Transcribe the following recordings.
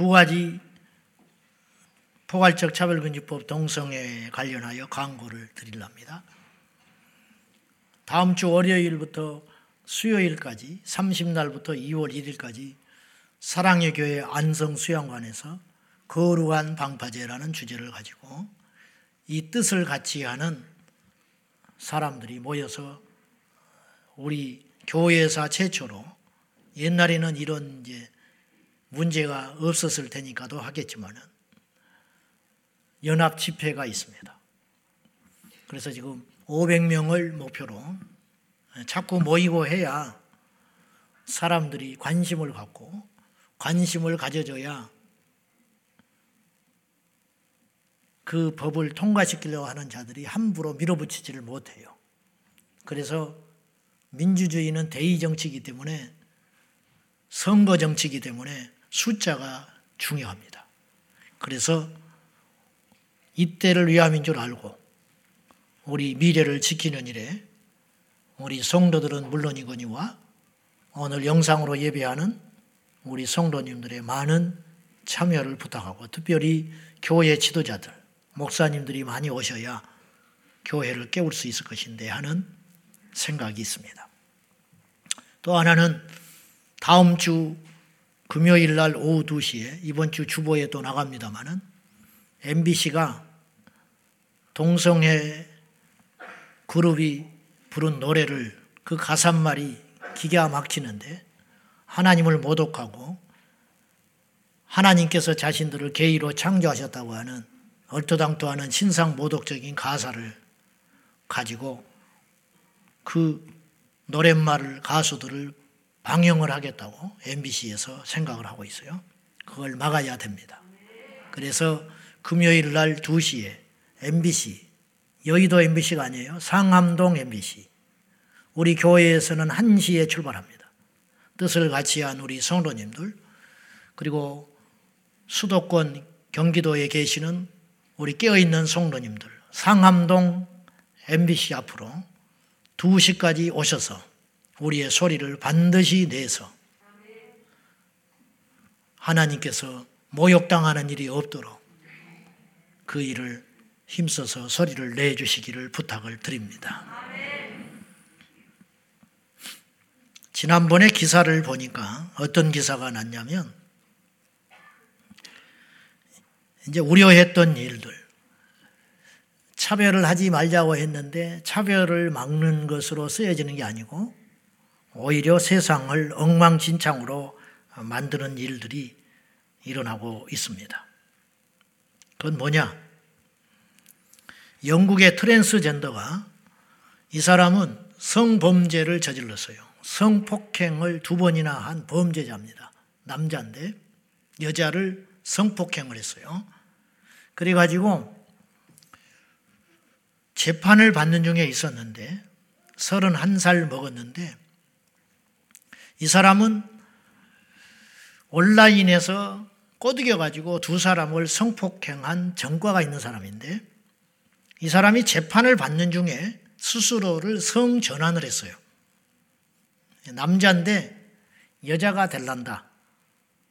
두 가지 포괄적 차별금지법 동성애 관련하여 광고를 드리랍니다. 다음 주 월요일부터 수요일까지 30날부터 2월 1일까지 사랑의 교회 안성 수양관에서 거룩한 방파제라는 주제를 가지고 이 뜻을 같이 하는 사람들이 모여서 우리 교회사 최초로 옛날에는 이런 이제 문제가 없었을 테니까도 하겠지만은 연합 집회가 있습니다. 그래서 지금 500명을 목표로 자꾸 모이고 해야 사람들이 관심을 갖고 관심을 가져줘야 그 법을 통과시키려고 하는 자들이 함부로 밀어붙이지를 못해요. 그래서 민주주의는 대의 정치이기 때문에 선거 정치이기 때문에 숫자가 중요합니다. 그래서 이때를 위함인 줄 알고 우리 미래를 지키는 일에 우리 성도들은 물론이거니와 오늘 영상으로 예배하는 우리 성도님들의 많은 참여를 부탁하고 특별히 교회 지도자들, 목사님들이 많이 오셔야 교회를 깨울 수 있을 것인데 하는 생각이 있습니다. 또 하나는 다음 주 금요일 날 오후 2시에 이번 주 주보에 또 나갑니다마는 MBC가 동성애 그룹이 부른 노래를 그 가사말이 기가 막히는데 하나님을 모독하고 하나님께서 자신들을 게이로 창조하셨다고 하는 얼토당토하는 신상 모독적인 가사를 가지고 그 노랫말을 가수들을 방영을 하겠다고 MBC에서 생각을 하고 있어요. 그걸 막아야 됩니다. 그래서 금요일 날 2시에 MBC, 여의도 MBC가 아니에요. 상암동 MBC. 우리 교회에서는 1시에 출발합니다. 뜻을 같이 한 우리 성도님들, 그리고 수도권 경기도에 계시는 우리 깨어있는 성도님들, 상암동 MBC 앞으로 2시까지 오셔서 우리의 소리를 반드시 내서 하나님께서 모욕당하는 일이 없도록 그 일을 힘써서 소리를 내주시기를 부탁을 드립니다. 지난번에 기사를 보니까 어떤 기사가 났냐면 이제 우려했던 일들 차별을 하지 말자고 했는데 차별을 막는 것으로 쓰여지는 게 아니고 오히려 세상을 엉망진창으로 만드는 일들이 일어나고 있습니다. 그건 뭐냐? 영국의 트랜스젠더가 이 사람은 성범죄를 저질렀어요. 성폭행을 두 번이나 한 범죄자입니다. 남자인데 여자를 성폭행을 했어요. 그래가지고 재판을 받는 중에 있었는데 31살 먹었는데 이 사람은 온라인에서 꼬드겨 가지고 두 사람을 성폭행한 전과가 있는 사람인데 이 사람이 재판을 받는 중에 스스로를 성전환을 했어요. 남자인데 여자가 될란다.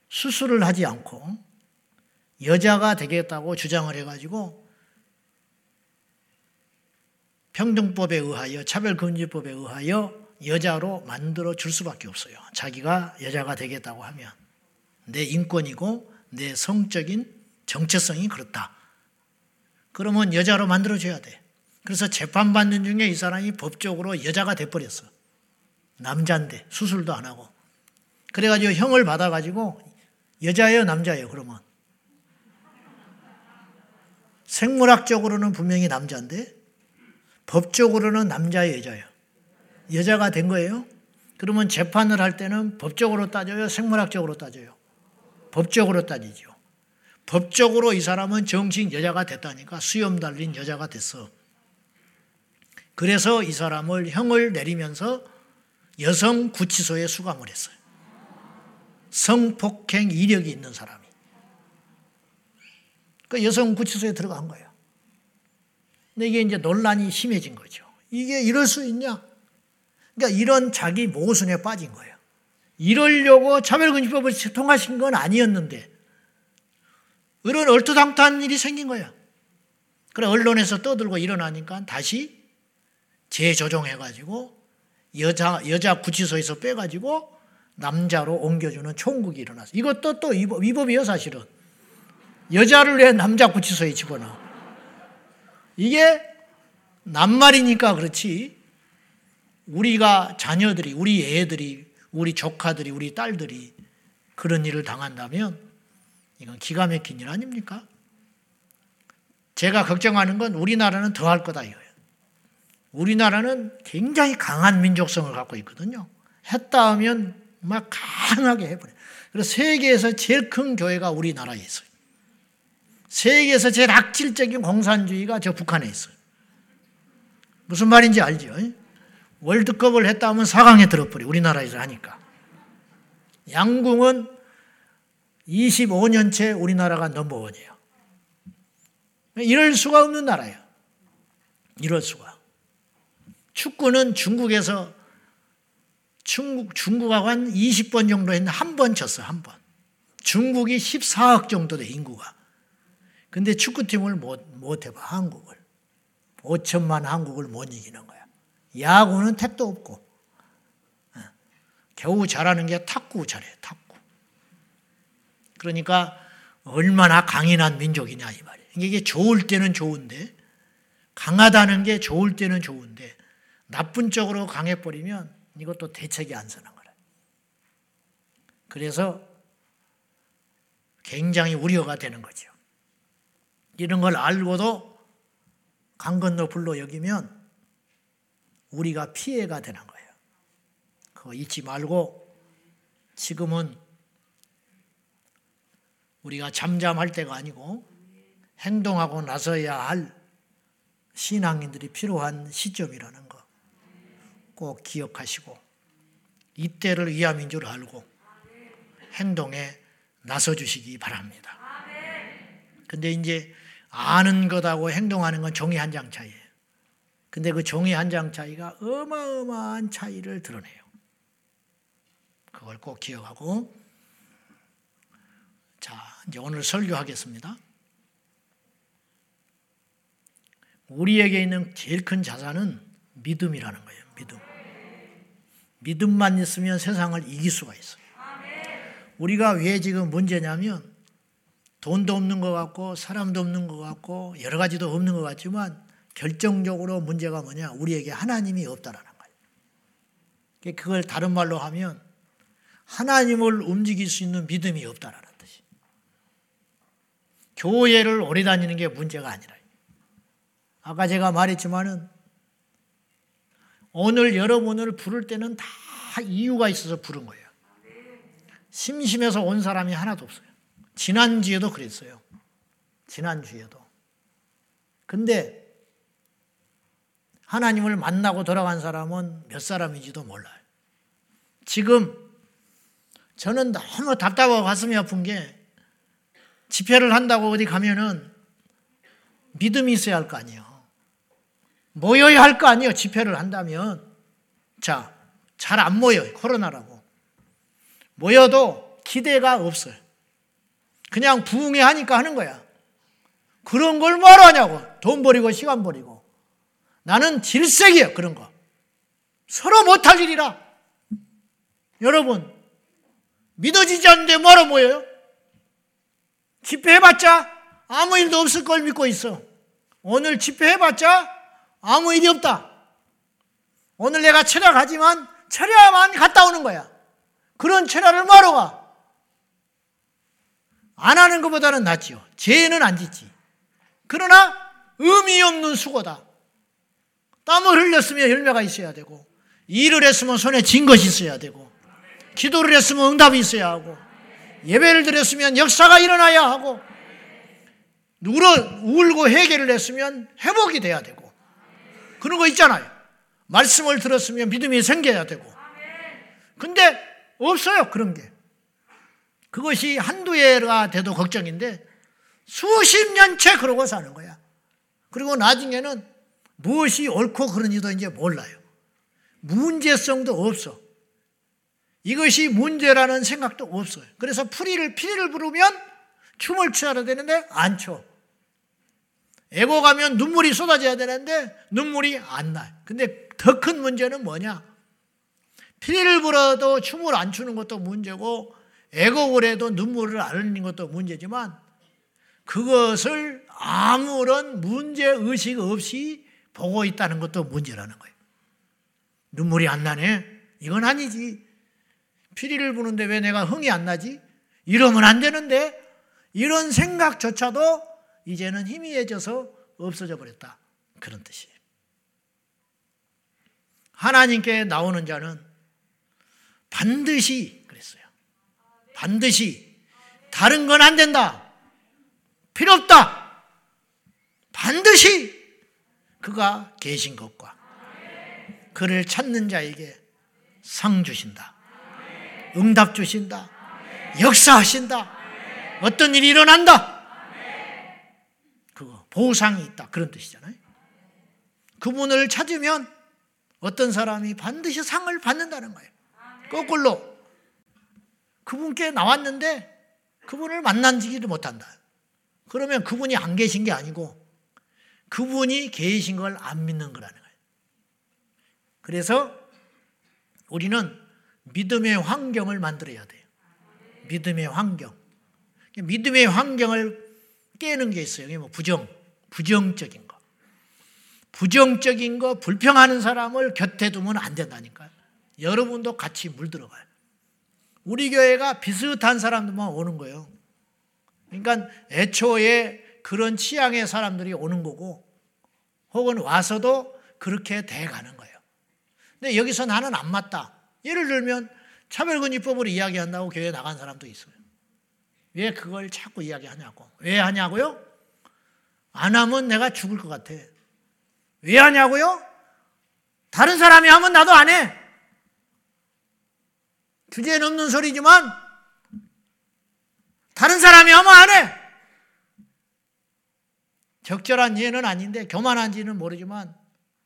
수술을 하지 않고 여자가 되겠다고 주장을 해가지고 평등법에 의하여 차별금지법에 의하여 여자로 만들어 줄 수밖에 없어요. 자기가 여자가 되겠다고 하면 내 인권이고 내 성적인 정체성이 그렇다. 그러면 여자로 만들어 줘야 돼. 그래서 재판 받는 중에 이 사람이 법적으로 여자가 돼 버렸어. 남자인데 수술도 안 하고. 그래 가지고 형을 받아 가지고 여자예요, 남자예요, 그러면. 생물학적으로는 분명히 남자인데 법적으로는 남자예요, 여자예요. 여자가 된 거예요? 그러면 재판을 할 때는 법적으로 따져요? 생물학적으로 따져요? 법적으로 따지죠. 법적으로 이 사람은 정식 여자가 됐다니까 수염 달린 여자가 됐어. 그래서 이 사람을 형을 내리면서 여성 구치소에 수감을 했어요. 성폭행 이력이 있는 사람이. 그 여성 구치소에 들어간 거예요. 근데 이게 이제 논란이 심해진 거죠. 이게 이럴 수 있냐? 그러니까 이런 자기 모순에 빠진 거예요. 이러려고 차별금지법을 통과시킨 건 아니었는데 그런 얼토당토한 일이 생긴 거야. 그래 언론에서 떠들고 일어나니까 다시 재조정해가지고 여자 여자 구치소에서 빼가지고 남자로 옮겨주는 총국이 일어났어. 이것도 또 위법, 위법이에요 사실은. 여자를 왜 남자 구치소에 집어넣어? 이게 낱말이니까 그렇지. 우리가 자녀들이, 우리 애들이, 우리 조카들이, 우리 딸들이 그런 일을 당한다면 이건 기가 막힌 일 아닙니까? 제가 걱정하는 건 우리나라는 더 할 거다 이거예요. 우리나라는 굉장히 강한 민족성을 갖고 있거든요. 했다 하면 막 강하게 해버려요. 그래서 세계에서 제일 큰 교회가 우리나라에 있어요. 세계에서 제일 악질적인 공산주의가 저 북한에 있어요. 무슨 말인지 알죠? 월드컵을 했다 하면 4강에 들어버려. 우리나라에서 하니까. 양궁은 25년째 우리나라가 넘버원이에요. 이럴 수가 없는 나라예요. 이럴 수가. 축구는 중국에서 중국, 중국하고 한 20번 정도 했는데 한번 졌어, 한 번. 중국이 14억 정도 돼, 인구가. 근데 축구팀을 못, 못 해봐, 한국을. 5천만 한국을 못 이기는 거야. 야구는 택도 없고. 어. 겨우 잘하는 게 탁구 잘해, 탁구. 그러니까 얼마나 강인한 민족이냐, 이 말이야. 이게 좋을 때는 좋은데, 강하다는 게 좋을 때는 좋은데, 나쁜 쪽으로 강해버리면 이것도 대책이 안 서는 거라. 그래서 굉장히 우려가 되는 거죠. 이런 걸 알고도 강 건너 불로 여기면 우리가 피해가 되는 거예요. 그거 잊지 말고 지금은 우리가 잠잠할 때가 아니고 행동하고 나서야 할 신앙인들이 필요한 시점이라는 거. 꼭 기억하시고 이때를 위함인 줄 알고 행동에 나서 주시기 바랍니다. 근데 이제 아는 것하고 행동하는 건 종이 한 장 차이예요. 근데 그 종이 한 장 차이가 어마어마한 차이를 드러내요. 그걸 꼭 기억하고 자, 이제 오늘 설교하겠습니다. 우리에게 있는 제일 큰 자산은 믿음이라는 거예요. 믿음. 믿음만 있으면 세상을 이길 수가 있어요. 우리가 왜 지금 문제냐면 돈도 없는 것 같고 사람도 없는 것 같고 여러 가지도 없는 것 같지만 결정적으로 문제가 뭐냐 우리에게 하나님이 없다라는 거예요. 그걸 다른 말로 하면 하나님을 움직일 수 있는 믿음이 없다라는 뜻이. 교회를 오래 다니는 게 문제가 아니라. 아까 제가 말했지만은 오늘 여러분을 부를 때는 다 이유가 있어서 부른 거예요. 심심해서 온 사람이 하나도 없어요. 지난주에도 그랬어요. 지난주에도. 근데 하나님을 만나고 돌아간 사람은 몇 사람인지도 몰라요. 지금 저는 너무 답답하고 가슴이 아픈 게 집회를 한다고 어디 가면은 믿음이 있어야 할 거 아니에요. 모여야 할 거 아니에요. 집회를 한다면. 자, 잘 안 모여요. 코로나라고. 모여도 기대가 없어요. 그냥 부흥회 하니까 하는 거야. 그런 걸 뭐하러 하냐고. 돈 버리고 시간 버리고. 나는 질색이에요. 그런 거. 서로 못할 일이라. 여러분, 믿어지지 않는데 뭐하러 모여요? 집회 해봤자 아무 일도 없을 걸 믿고 있어. 오늘 집회 해봤자 아무 일이 없다. 오늘 내가 철야 가지만 철야만 갔다 오는 거야. 그런 철야를 뭐하러 가? 안 하는 것보다는 낫지요. 죄는 안 짓지. 그러나 의미 없는 수고다. 땀을 흘렸으면 열매가 있어야 되고, 일을 했으면 손에 쥔 것이 있어야 되고, 기도를 했으면 응답이 있어야 하고, 예배를 드렸으면 역사가 일어나야 하고, 울어, 울고 해결을 했으면 회복이 돼야 되고, 그런 거 있잖아요. 말씀을 들었으면 믿음이 생겨야 되고. 근데 없어요. 그런 게. 그것이 한두 해가 돼도 걱정인데 수십 년째 그러고 사는 거야. 그리고 나중에는 무엇이 옳고 그런지도 이제 몰라요. 문제성도 없어. 이것이 문제라는 생각도 없어요. 그래서 풀이를, 피리를 부르면 춤을 춰야 되는데 안 춰. 애고 가면 눈물이 쏟아져야 되는데 눈물이 안 나요. 근데 더 큰 문제는 뭐냐? 피리를 불어도 춤을 안 추는 것도 문제고 애곡을 해도 눈물을 안 흘리는 것도 문제지만 그것을 아무런 문제 의식 없이 보고 있다는 것도 문제라는 거예요. 눈물이 안 나네? 이건 아니지. 피리를 부는데 왜 내가 흥이 안 나지? 이러면 안 되는데 이런 생각조차도 이제는 희미해져서 없어져 버렸다. 그런 뜻이에요. 하나님께 나오는 자는 반드시 그랬어요. 반드시 다른 건 안 된다. 필요 없다. 반드시 그가 계신 것과 그를 찾는 자에게 상 주신다. 응답 주신다. 역사하신다. 어떤 일이 일어난다. 그거 보상이 있다. 그런 뜻이잖아요. 그분을 찾으면 어떤 사람이 반드시 상을 받는다는 거예요. 거꾸로 그분께 나왔는데 그분을 만난지도 못한다. 그러면 그분이 안 계신 게 아니고 그분이 계신 걸 안 믿는 거라는 거예요. 그래서 우리는 믿음의 환경을 만들어야 돼요. 믿음의 환경. 믿음의 환경을 깨는 게 있어요. 뭐 부정, 부정적인 거. 부정적인 거, 불평하는 사람을 곁에 두면 안 된다니까요. 여러분도 같이 물들어가요. 우리 교회가 비슷한 사람들만 오는 거예요. 그러니까 애초에 그런 취향의 사람들이 오는 거고, 혹은 와서도 그렇게 돼 가는 거예요. 근데 여기서 나는 안 맞다. 예를 들면 차별금지법을 이야기한다고 교회 나간 사람도 있어요. 왜 그걸 자꾸 이야기하냐고. 왜 하냐고요? 안 하면 내가 죽을 것 같아. 왜 하냐고요? 다른 사람이 하면 나도 안 해. 주제에 넘는 소리지만 다른 사람이 하면 안 해. 적절한 예는 아닌데 교만한지는 모르지만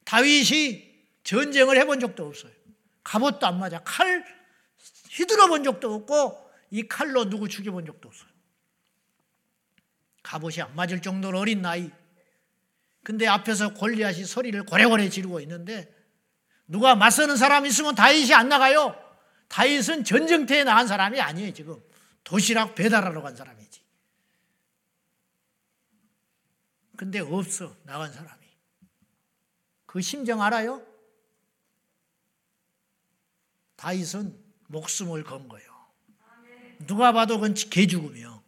다윗이 전쟁을 해본 적도 없어요. 갑옷도 안 맞아. 칼 휘둘러 본 적도 없고 이 칼로 누구 죽여본 적도 없어요. 갑옷이 안 맞을 정도로 어린 나이. 근데 앞에서 골리앗이 소리를 고래고래 지르고 있는데 누가 맞서는 사람 있으면 다윗이 안 나가요. 다윗은 전쟁터에 나간 사람이 아니에요, 지금. 도시락 배달하러 간 사람이지. 근데 없어, 나간 사람이. 그 심정 알아요? 다윗은 목숨을 건 거예요. 누가 봐도 그건 개죽음이요.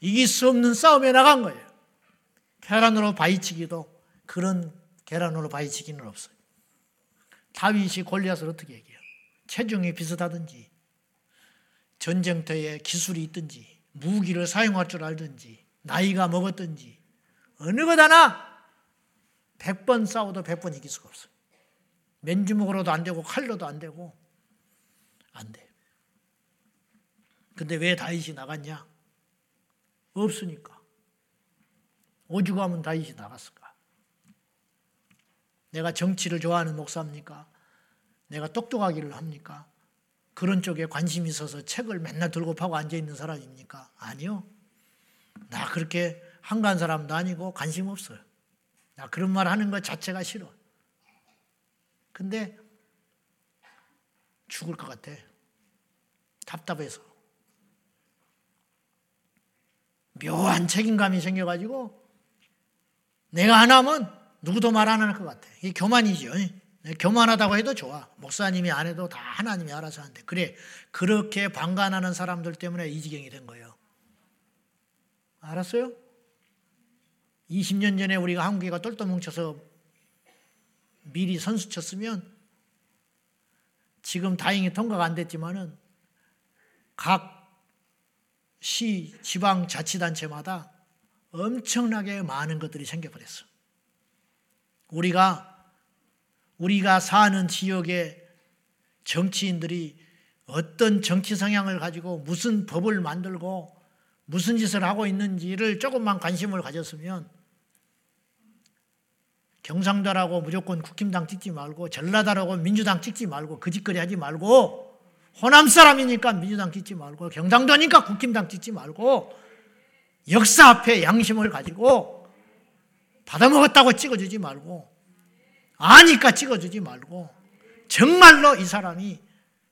이길 수 없는 싸움에 나간 거예요. 계란으로 바위치기도 그런 계란으로 바위치기는 없어요. 다윗이 골리앗을 어떻게 얘기해요? 체중이 비슷하든지 전쟁터에 기술이 있든지 무기를 사용할 줄 알든지 나이가 먹었든지 어느 것 하나 100번 싸워도 100번 이길 수가 없어요. 맨주먹으로도 안 되고 칼로도 안 되고 안 돼. 근데 왜 다윗이 나갔냐? 없으니까. 오죽 하면 다윗이 나갔을까? 내가 정치를 좋아하는 목사입니까? 내가 똑똑하기를 합니까? 그런 쪽에 관심이 있어서 책을 맨날 들고 파고 앉아 있는 사람입니까? 아니요. 나 그렇게 한가한 사람도 아니고 관심 없어요. 나 그런 말 하는 것 자체가 싫어. 근데 죽을 것 같아. 답답해서. 묘한 책임감이 생겨가지고 내가 안 하면 누구도 말안할것 같아. 이게 교만이죠. 교만하다고 해도 좋아. 목사님이 안 해도 다 하나님이 알아서 하는데. 그래. 그렇게 방관하는 사람들 때문에 이 지경이 된 거예요. 알았어요? 20년 전에 우리가 한국에가 똘똘 뭉쳐서 미리 선수 쳤으면 지금 다행히 통과가 안 됐지만은 각 시, 지방 자치단체마다 엄청나게 많은 것들이 생겨버렸어. 우리가 우리가 사는 지역의 정치인들이 어떤 정치 성향을 가지고 무슨 법을 만들고 무슨 짓을 하고 있는지를 조금만 관심을 가졌으면 경상도라고 무조건 국힘당 찍지 말고 전라도라고 민주당 찍지 말고 그 짓거리 하지 말고 호남 사람이니까 민주당 찍지 말고 경상도니까 국힘당 찍지 말고 역사 앞에 양심을 가지고 받아먹었다고 찍어주지 말고 아니까 찍어주지 말고 정말로 이 사람이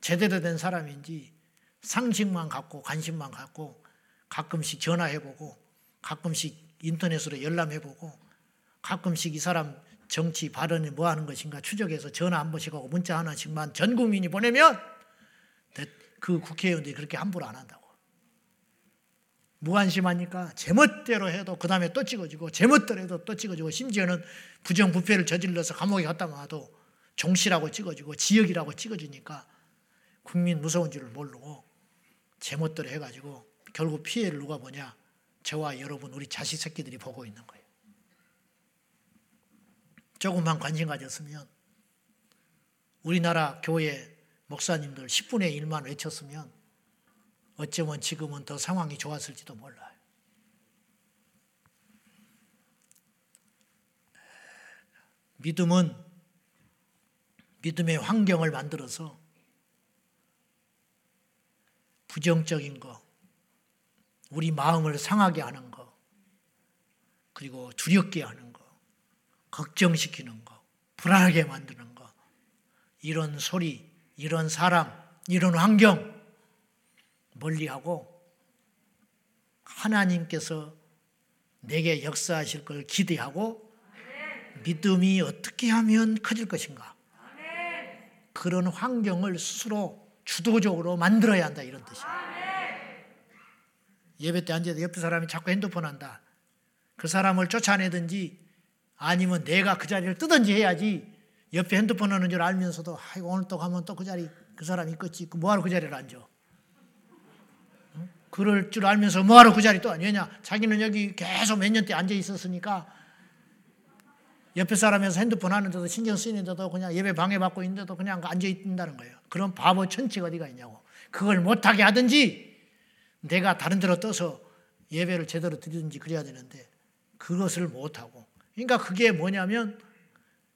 제대로 된 사람인지 상식만 갖고 관심만 갖고 가끔씩 전화해보고 가끔씩 인터넷으로 열람해보고 가끔씩 이 사람 정치 발언이 뭐 하는 것인가 추적해서 전화 한 번씩 하고 문자 하나씩만 전 국민이 보내면 그 국회의원들이 그렇게 함부로 안 한다고. 무관심하니까 제멋대로 해도 그 다음에 또 찍어지고 제멋대로 해도 또 찍어지고 심지어는 부정부패를 저질러서 감옥에 갔다가 와도 종씨라고 찍어지고 지역이라고 찍어주니까 국민 무서운 줄을 모르고 제멋대로 해가지고 결국 피해를 누가 보냐 저와 여러분 우리 자식 새끼들이 보고 있는 거예요. 조금만 관심 가졌으면 우리나라 교회 목사님들 10분의 1만 외쳤으면 어쩌면 지금은 더 상황이 좋았을지도 몰라요. 믿음은 믿음의 환경을 만들어서 부정적인 거, 우리 마음을 상하게 하는 거, 그리고 두렵게 하는 거, 걱정시키는 거, 불안하게 만드는 거, 이런 소리, 이런 사람, 이런 환경 멀리하고 하나님께서 내게 역사하실 걸 기대하고 믿음이 어떻게 하면 커질 것인가. 그런 환경을 스스로 주도적으로 만들어야 한다 이런 뜻이에요. 예배 때 앉아도 옆에 사람이 자꾸 핸드폰 한다. 그 사람을 쫓아내든지 아니면 내가 그 자리를 뜨든지 해야지 옆에 핸드폰 하는 줄 알면서도 아이고 오늘 또 가면 또 그 자리 그 사람이 있겠지. 그 뭐하러 그 자리를 앉아. 그럴 줄 알면서 뭐하러 그 자리 또. 왜냐 자기는 여기 계속 몇 년째 앉아 있었으니까 옆에 사람에서 핸드폰 하는데도 신경 쓰이는데도 그냥 예배 방해받고 있는데도 그냥 앉아 있는다는 거예요. 그런 바보 천치가 어디가 있냐고. 그걸 못하게 하든지 내가 다른 데로 떠서 예배를 제대로 드리든지 그래야 되는데 그것을 못하고. 그러니까 그게 뭐냐면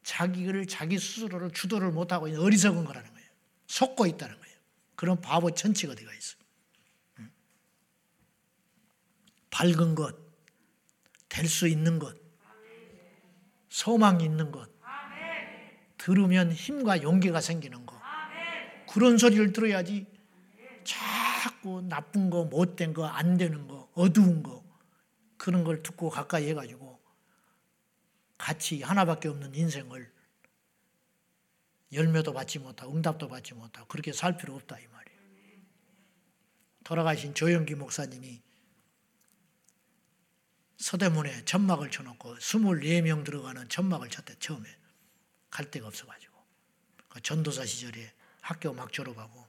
자기를 자기 스스로를 주도를 못하고 있는 어리석은 거라는 거예요. 속고 있다는 거예요. 그런 바보 천치가 어디가 있어. 밝은 것, 될 수 있는 것, 소망이 있는 것, 들으면 힘과 용기가 생기는 것. 그런 소리를 들어야지 자꾸 나쁜 거, 못된 거, 안 되는 거, 어두운 거, 그런 걸 듣고 가까이 해가지고 같이 하나밖에 없는 인생을 열매도 받지 못하고 응답도 받지 못하고 그렇게 살 필요 없다 이 말이에요. 돌아가신 조영기 목사님이 서대문에 천막을 쳐놓고 24명 들어가는 천막을 쳤대 처음에 갈 데가 없어가지고 그 전도사 시절에 학교 막 졸업하고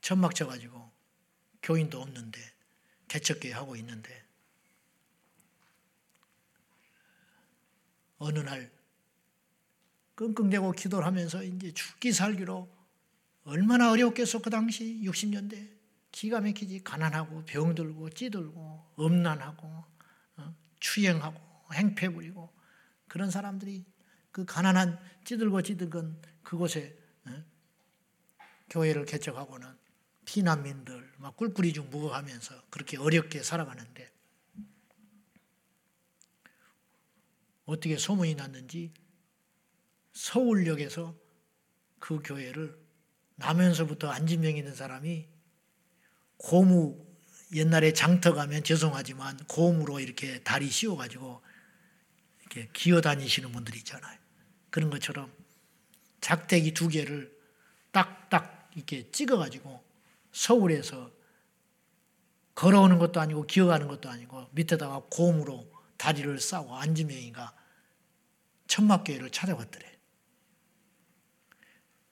천막 쳐가지고 교인도 없는데 개척교회 하고 있는데 어느 날 끙끙대고 기도를 하면서 이제 죽기 살기로 얼마나 어려웠겠어 그 당시 60년대 기가 막히지 가난하고 병들고 찌들고 음란하고 어? 추행하고 행패 부리고 그런 사람들이 그 가난한 찌들고 찌들건 그곳에 어? 교회를 개척하고는 피난민들 막 꿀꿀이 중 묵어가면서 그렇게 어렵게 살아가는데 어떻게 소문이 났는지 서울역에서 그 교회를 나면서부터 안진명 있는 사람이 고무 옛날에 장터 가면 죄송하지만 고무로 이렇게 다리 씌워가지고 이렇게 기어 다니시는 분들이 있잖아요. 그런 것처럼 작대기 두 개를 딱딱 이렇게 찍어가지고 서울에서 걸어오는 것도 아니고 기어가는 것도 아니고 밑에다가 고무로 다리를 싸고 안지명이가 천막교회를 찾아갔더래.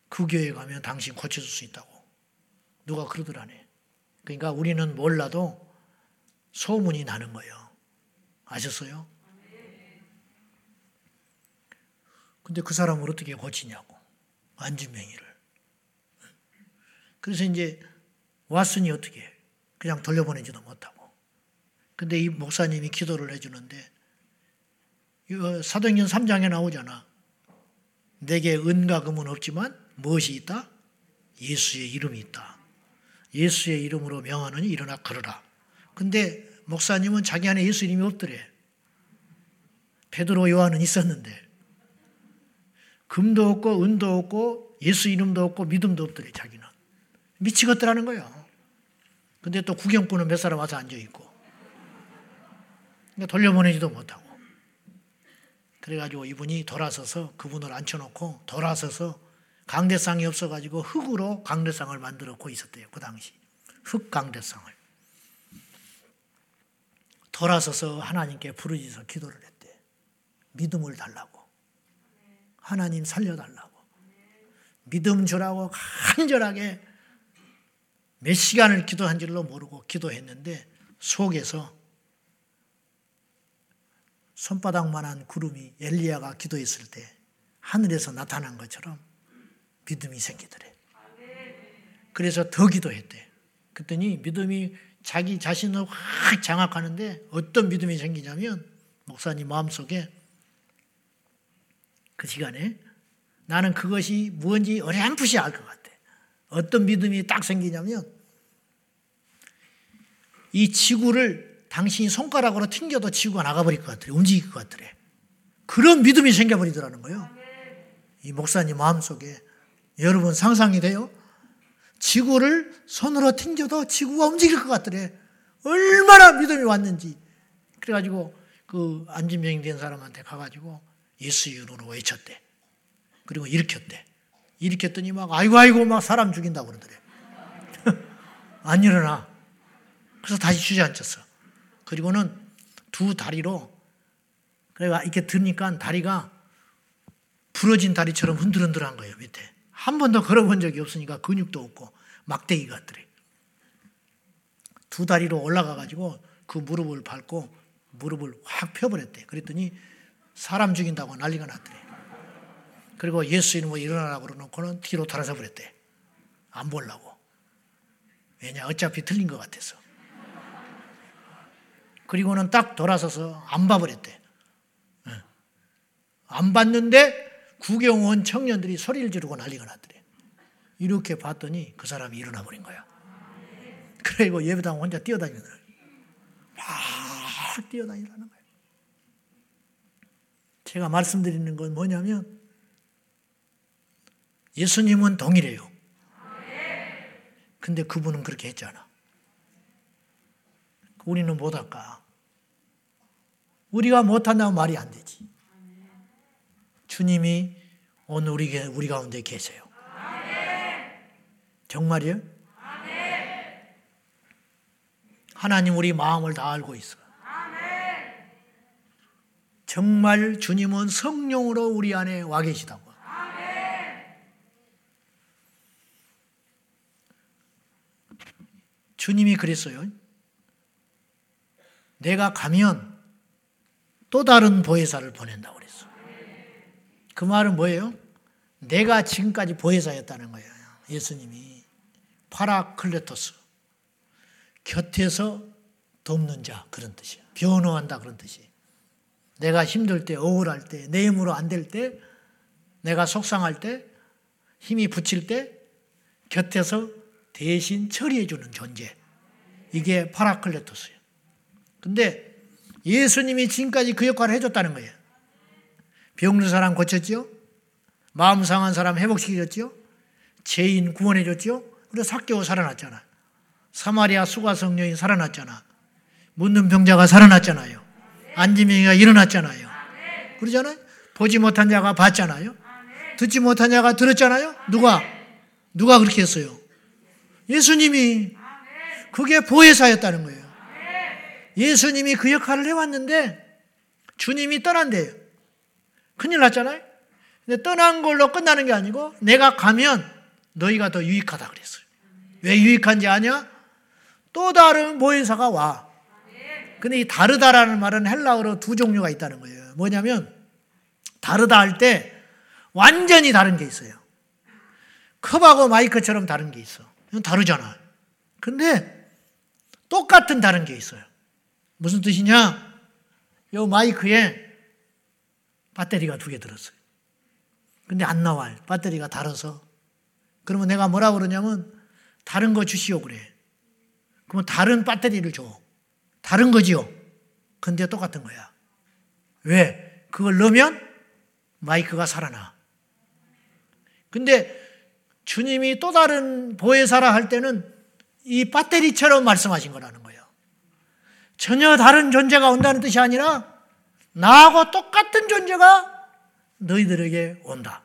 그 교회 가면 당신 고쳐줄 수 있다고. 누가 그러더라네. 그러니까 우리는 몰라도 소문이 나는 거예요. 아셨어요? 근데 그 사람을 어떻게 고치냐고. 안주명이를. 그래서 이제 왔으니 어떻게 해? 그냥 돌려보내지도 못하고. 근데 이 목사님이 기도를 해주는데 사도행전 3장에 나오잖아. 내게 은과 금은 없지만 무엇이 있다? 예수의 이름이 있다. 예수의 이름으로 명하느니 일어나 걸어라. 근데 목사님은 자기 안에 예수 이름이 없더래. 베드로 요한은 있었는데 금도 없고 은도 없고 예수 이름도 없고 믿음도 없더래 자기는. 미치겠더라는 거야. 근데 또 구경꾼은 몇 사람 와서 앉아 있고. 돌려보내지도 못하고. 그래가지고 이분이 돌아서서 그분을 앉혀놓고 돌아서서 강대상이 없어가지고 흙으로 강대상을 만들었고 있었대요. 그 당시. 흙 강대상을. 돌아서서 하나님께 부르짖어 기도를 했대. 믿음을 달라고. 하나님 살려달라고. 믿음 주라고 간절하게 몇 시간을 기도한 줄로 모르고 기도했는데 속에서 손바닥만한 구름이 엘리야가 기도했을 때 하늘에서 나타난 것처럼 믿음이 생기더래. 그래서 더 기도했대. 그랬더니 믿음이 자기 자신을 확 장악하는데 어떤 믿음이 생기냐면 목사님 마음속에 그 시간에 나는 그것이 무엇인지 어렴풋이 알 것 같아. 어떤 믿음이 딱 생기냐면 이 지구를 당신이 손가락으로 튕겨도 지구가 나가버릴 것 같더래. 움직일 것 같더래. 그런 믿음이 생겨버리더라는 거예요. 이 목사님 마음속에 여러분 상상이 돼요? 지구를 손으로 튕겨도 지구가 움직일 것 같더래. 얼마나 믿음이 왔는지. 그래가지고 그 안진병이 된 사람한테 가가지고 예수 이름으로 외쳤대. 그리고 일으켰대. 일으켰더니 막 아이고 아이고 막 사람 죽인다고 그러더래. 안 일어나. 그래서 다시 주저앉혔어. 그리고는 두 다리로 그래가 이렇게 드니까 다리가 부러진 다리처럼 흔들흔들한 거예요 밑에. 한 번도 걸어본 적이 없으니까 근육도 없고 막대기 같더래. 두 다리로 올라가 가지고 그 무릎을 밟고 무릎을 확 펴버렸대. 그랬더니 사람 죽인다고 난리가 났더래. 그리고 예수 이름으로 일어나라고 그러놓고는 뒤로 돌아서 버렸대. 안 보려고. 왜냐, 어차피 틀린 것 같아서. 그리고는 딱 돌아서서 안 봐버렸대. 예. 안 봤는데 구경 온 청년들이 소리를 지르고 난리가 났더래. 이렇게 봤더니 그 사람이 일어나 버린 거야. 그리고 예배당 혼자 뛰어다니더래. 막 뛰어다니라는 거야. 제가 말씀드리는 건 뭐냐면 예수님은 동일해요. 근데 그분은 그렇게 했잖아. 우리는 못 할까? 우리가 못한다면 말이 안 되지. 주님이 오늘 우리, 우리 가운데 계세요. 정말이요? 하나님 우리 마음을 다 알고 있어. 정말 주님은 성령으로 우리 안에 와 계시다고. 주님이 그랬어요. 내가 가면 또 다른 보혜사를 보낸다고 그랬어. 그 말은 뭐예요? 내가 지금까지 보혜사였다는 거예요. 예수님이. 파라클레토스. 곁에서 돕는 자 그런 뜻이에요. 변호한다 그런 뜻이에요. 내가 힘들 때, 억울할 때, 내 힘으로 안 될 때, 내가 속상할 때, 힘이 부칠 때, 곁에서 대신 처리해 주는 존재. 이게 파라클레토스예요. 근데 예수님이 지금까지 그 역할을 해줬다는 거예요. 병든 사람 고쳤죠? 마음 상한 사람 회복시켜줬죠? 죄인 구원해줬죠? 그래서 사개오 살아났잖아. 사마리아 수가성 녀인 살아났잖아. 묻는 병자가 살아났잖아요. 안지명이가 일어났잖아요. 그러잖아요. 보지 못한 자가 봤잖아요. 듣지 못한 자가 들었잖아요. 누가? 누가 그렇게 했어요? 예수님이 그게 보혜사였다는 거예요. 예수님이 그 역할을 해왔는데 주님이 떠난대요. 큰일 났잖아요. 근데 떠난 걸로 끝나는 게 아니고 내가 가면 너희가 더 유익하다 그랬어요. 왜 유익한지 아냐? 또 다른 보혜사가 와. 근데 이 다르다라는 말은 헬라어로 두 종류가 있다는 거예요. 뭐냐면 다르다 할 때 완전히 다른 게 있어요. 컵하고 마이크처럼 다른 게 있어. 이건 다르잖아. 근데 똑같은 다른 게 있어요. 무슨 뜻이냐? 요 마이크에 배터리가 두 개 들었어요. 근데 안 나와요. 배터리가 달아서. 그러면 내가 뭐라 그러냐면 다른 거 주시오 그래. 그러면 다른 배터리를 줘. 다른 거지요. 근데 똑같은 거야. 왜? 그걸 넣으면 마이크가 살아나. 근데 주님이 또 다른 보혜사라 할 때는 이 배터리처럼 말씀하신 거라는 거예요. 전혀 다른 존재가 온다는 뜻이 아니라 나하고 똑같은 존재가 너희들에게 온다.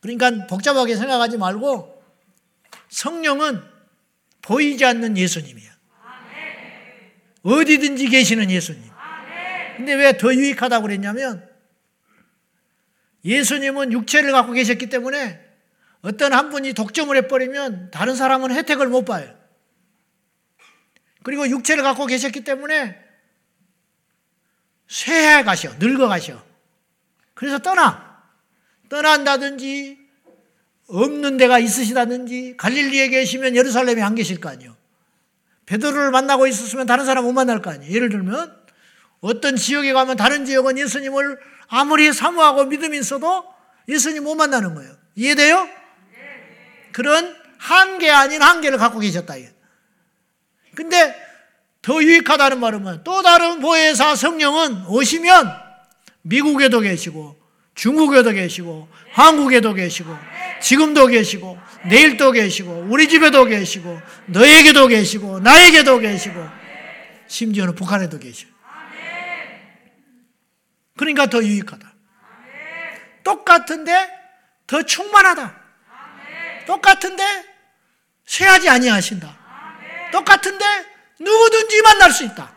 그러니까 복잡하게 생각하지 말고 성령은 보이지 않는 예수님이야. 어디든지 계시는 예수님. 근데 왜 더 유익하다고 그랬냐면 예수님은 육체를 갖고 계셨기 때문에 어떤 한 분이 독점을 해버리면 다른 사람은 혜택을 못 봐요. 그리고 육체를 갖고 계셨기 때문에 쇠해 가셔, 늙어 가셔. 그래서 떠나. 떠난다든지, 없는 데가 있으시다든지, 갈릴리에 계시면 예루살렘에 안 계실 거 아니에요. 베드로를 만나고 있었으면 다른 사람 못 만날 거 아니에요. 예를 들면, 어떤 지역에 가면 다른 지역은 예수님을 아무리 사모하고 믿음이 있어도 예수님 못 만나는 거예요. 이해돼요? 그런 한계 아닌 한계를 갖고 계셨다. 근데 더 유익하다는 말은 또 다른 보혜사 성령은 오시면 미국에도 계시고 중국에도 계시고 한국에도 계시고 지금도 계시고 내일도 계시고 우리 집에도 계시고 너에게도 계시고 나에게도 계시고 심지어는 북한에도 계시고 그러니까 더 유익하다. 똑같은데 더 충만하다. 똑같은데 쇠하지 아니하신다. 똑같은데 누구든지 만날 수 있다.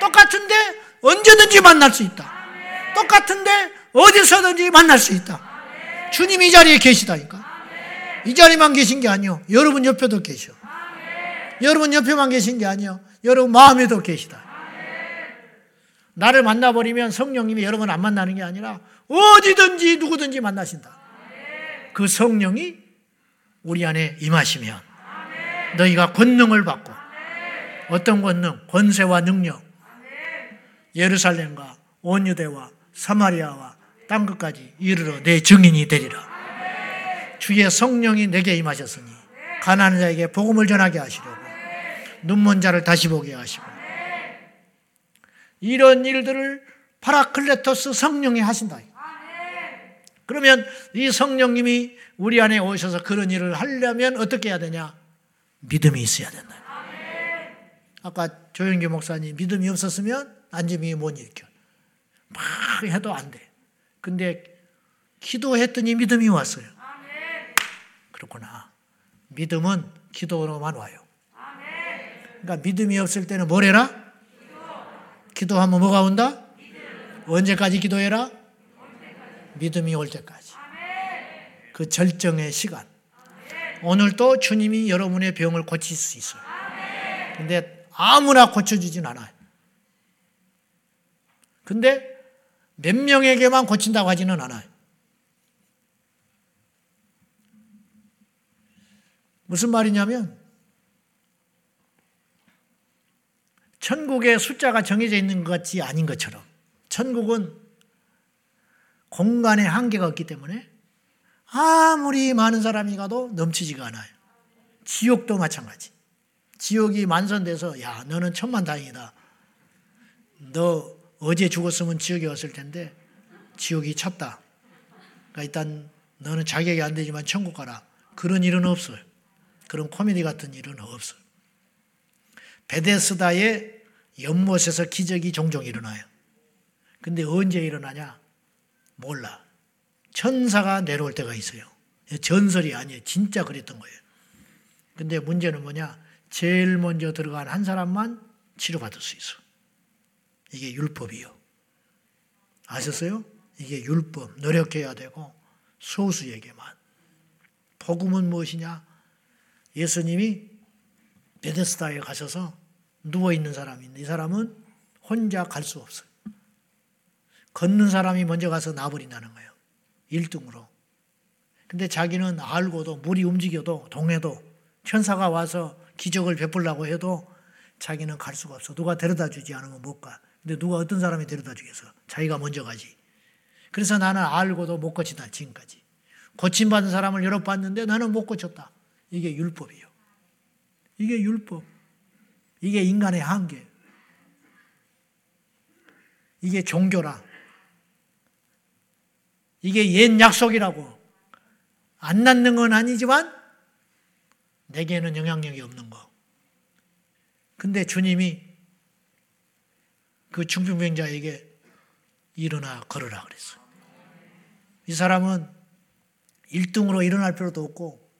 똑같은데 언제든지 만날 수 있다. 똑같은데 어디서든지 만날 수 있다. 주님 이 자리에 계시다니까. 이 자리만 계신 게 아니요. 여러분 옆에도 계셔. 여러분 옆에만 계신 게 아니요. 여러분 마음에도 계시다. 나를 만나버리면 성령님이 여러분 안 만나는 게 아니라 어디든지 누구든지 만나신다. 그 성령이 우리 안에 임하시면 너희가 권능을 받고 어떤 권능? 권세와 능력. 예루살렘과 온 유대와 사마리아와 땅 끝까지 이르러 내 증인이 되리라. 주의 성령이 내게 임하셨으니 가난한 자에게 복음을 전하게 하시려고 눈먼 자를 다시 보게 하시고 이런 일들을 παράκλητος 성령이 하신다. 그러면 이 성령님이 우리 안에 오셔서 그런 일을 하려면 어떻게 해야 되냐? 믿음이 있어야 된다. 아까 조영기 목사님 믿음이 없었으면 안짐이 못 일으켜. 막 해도 안 돼. 근데 기도했더니 믿음이 왔어요. 그렇구나. 믿음은 기도로만 와요. 그러니까 믿음이 없을 때는 뭘 해라? 기도 하면 뭐가 온다? 언제까지 기도해라? 믿음이 올 때까지. 그 절정의 시간. 오늘도 주님이 여러분의 병을 고칠 수 있어요. 근데 아무나 고쳐주진 않아요. 근데 몇 명에게만 고친다고 하지는 않아요. 무슨 말이냐면, 천국의 숫자가 정해져 있는 것 같지 아닌 것처럼, 천국은 공간의 한계가 없기 때문에 아무리 많은 사람이 가도 넘치지가 않아요. 지옥도 마찬가지. 지옥이 만선돼서 야 너는 천만 다행이다. 너 어제 죽었으면 지옥에 왔을 텐데 지옥이 찼다. 그러니까 일단 너는 자격이 안 되지만 천국 가라. 그런 일은 없어요. 그런 코미디 같은 일은 없어요. 베데스다의 연못에서 기적이 종종 일어나요. 근데 언제 일어나냐? 몰라. 천사가 내려올 때가 있어요. 전설이 아니에요. 진짜 그랬던 거예요. 근데 문제는 뭐냐? 제일 먼저 들어간 한 사람만 치료받을 수 있어. 이게 율법이요. 아셨어요? 이게 율법. 노력해야 되고 소수에게만. 복음은 무엇이냐? 예수님이 베데스다에 가셔서 누워 있는 사람이 있는데 이 사람은 혼자 갈 수 없어요. 걷는 사람이 먼저 가서 나버린다는 거예요. 1등으로. 근데 자기는 알고도 물이 움직여도 동해도 천사가 와서 기적을 베풀라고 해도 자기는 갈 수가 없어. 누가 데려다 주지 않으면 못 가. 근데 누가 어떤 사람이 데려다 주겠어? 자기가 먼저 가지. 그래서 나는 알고도 못 고친다, 지금까지. 고침받은 사람을 여러 봤는데 나는 못 고쳤다. 이게 율법이요. 이게 율법. 이게 인간의 한계. 이게 종교라. 이게 옛 약속이라고. 안 낫는 건 아니지만 내게는 영향력이 없는 거. 근데 주님이 그 중풍병자에게 일어나 걸으라 그랬어. 이 사람은 1등으로 일어날 필요도 없고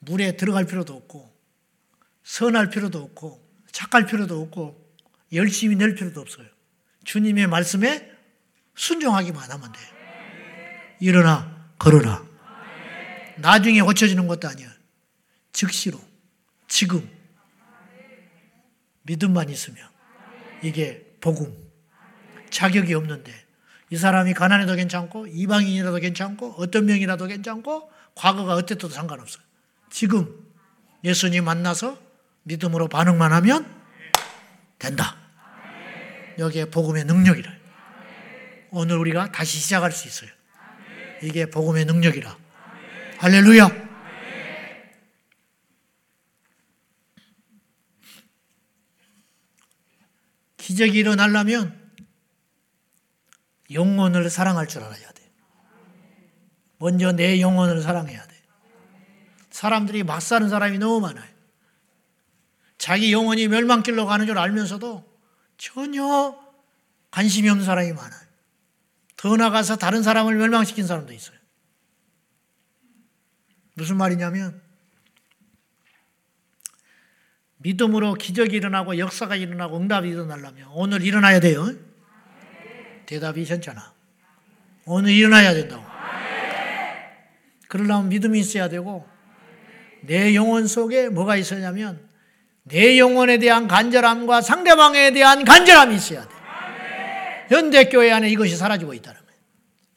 물에 들어갈 필요도 없고 선할 필요도 없고 착할 필요도 없고 열심히 낼 필요도 없어요. 주님의 말씀에 순종하기만 하면 돼. 일어나 걸어라. 나중에 고쳐지는 것도 아니야. 즉시로 지금 믿음만 있으면 이게 복음 자격이 없는데 이 사람이 가난해도 괜찮고 이방인이라도 괜찮고 어떤 명이라도 괜찮고 과거가 어땠어도 상관없어요. 지금 예수님 만나서 믿음으로 반응만 하면 된다. 여기에 복음의 능력이라. 오늘 우리가 다시 시작할 수 있어요. 이게 복음의 능력이라. 할렐루야. 기적이 일어나려면 영혼을 사랑할 줄 알아야 돼. 먼저 내 영혼을 사랑해야 돼. 사람들이 막 사는 사람이 너무 많아요. 자기 영혼이 멸망길로 가는 줄 알면서도 전혀 관심이 없는 사람이 많아요. 더 나가서 다른 사람을 멸망시킨 사람도 있어요. 무슨 말이냐면 믿음으로 기적이 일어나고 역사가 일어나고 응답이 일어나려면 오늘 일어나야 돼요. 대답이 괜찮아. 오늘 일어나야 된다고. 그러려면 믿음이 있어야 되고 내 영혼 속에 뭐가 있었냐면 내 영혼에 대한 간절함과 상대방에 대한 간절함이 있어야 돼. 현대 교회 안에 이것이 사라지고 있다는 거예요.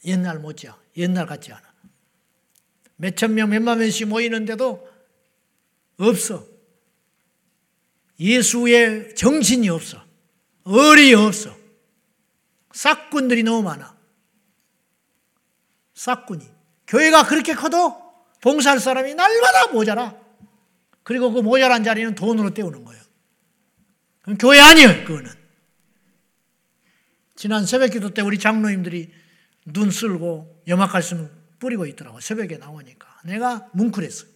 옛날 못지않아. 옛날 같지 않아. 몇천 명, 몇만 명씩 모이는데도 없어. 예수의 정신이 없어. 의리 없어. 싹군들이 너무 많아. 싹군이. 교회가 그렇게 커도 봉사할 사람이 날마다 모자라. 그리고 그 모자란 자리는 돈으로 때우는 거예요. 그럼 교회 아니에요, 그거는. 지난 새벽 기도 때 우리 장로님들이 눈 쓸고 염화칼슘 뿌리고 있더라고. 새벽에 나오니까. 내가 뭉클했어.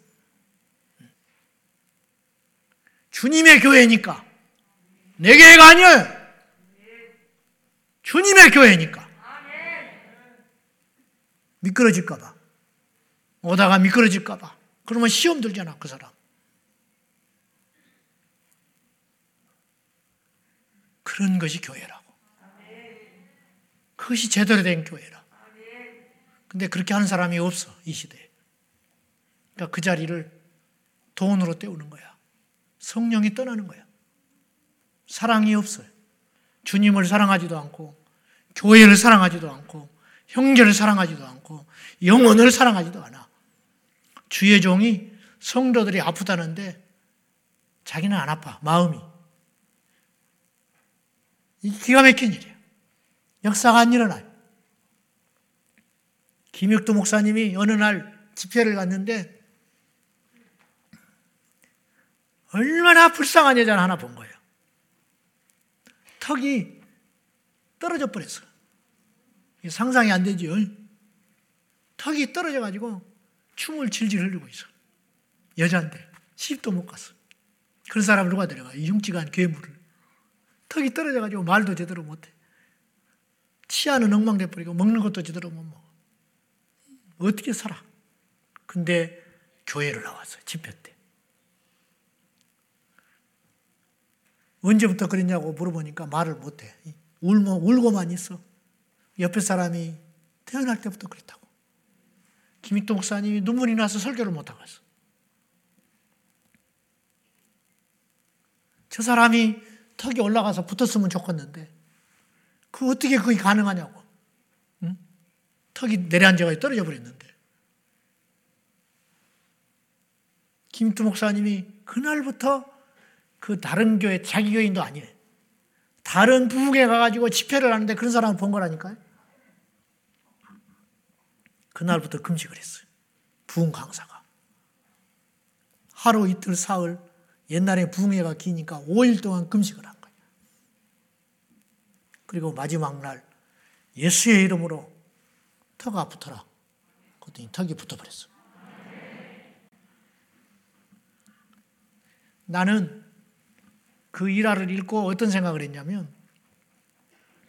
주님의 교회니까. 내 교회가 아니에요. 주님의 교회니까. 미끄러질까봐. 오다가 미끄러질까봐. 그러면 시험 들잖아, 그 사람. 그런 것이 교회라고. 그것이 제대로 된 교회라. 근데 그렇게 하는 사람이 없어, 이 시대에. 그러니까 그 자리를 돈으로 때우는 거야. 성령이 떠나는 거야. 사랑이 없어요. 주님을 사랑하지도 않고, 교회를 사랑하지도 않고, 형제를 사랑하지도 않고, 영혼을 사랑하지도 않아. 주의 종이 성도들이 아프다는데 자기는 안 아파, 마음이. 이 기가 막힌 일이야. 역사가 안 일어나요. 김육도 목사님이 어느 날 집회를 갔는데 얼마나 불쌍한 여자를 하나 본 거예요. 턱이 떨어져 버렸어. 상상이 안 되죠. 턱이 떨어져 가지고 춤을 질질 흘리고 있어. 여자인데 시집도 못 갔어. 그런 사람을 누가 데려가? 흉측한 괴물을. 턱이 떨어져 가지고 말도 제대로 못해. 치아는 엉망돼 버리고 먹는 것도 제대로 못 먹어. 어떻게 살아? 근데 교회를 나왔어요. 집회 때. 언제부터 그랬냐고 물어보니까 말을 못 해. 울고, 울고만 있어. 옆에 사람이 태어날 때부터 그랬다고. 김익동 목사님이 눈물이 나서 설교를 못하고 있어. 저 사람이 턱이 올라가서 붙었으면 좋겠는데, 그 어떻게 그게 가능하냐고. 응? 턱이 내려앉아가 떨어져 버렸는데. 김익 목사님이 그날부터 그 다른 교회, 자기 교인도 아니에요. 다른 부흥에 가가지고 집회를 하는데 그런 사람을 본 거라니까요. 그날부터 금식을 했어요. 부흥 강사가. 하루 이틀 사흘 옛날에 붕해가 기니까 5일 동안 금식을 한 거예요. 그리고 마지막 날 예수의 이름으로 턱 아프더라. 그랬더니 턱이 붙어버렸어. 나는 그 일화를 읽고 어떤 생각을 했냐면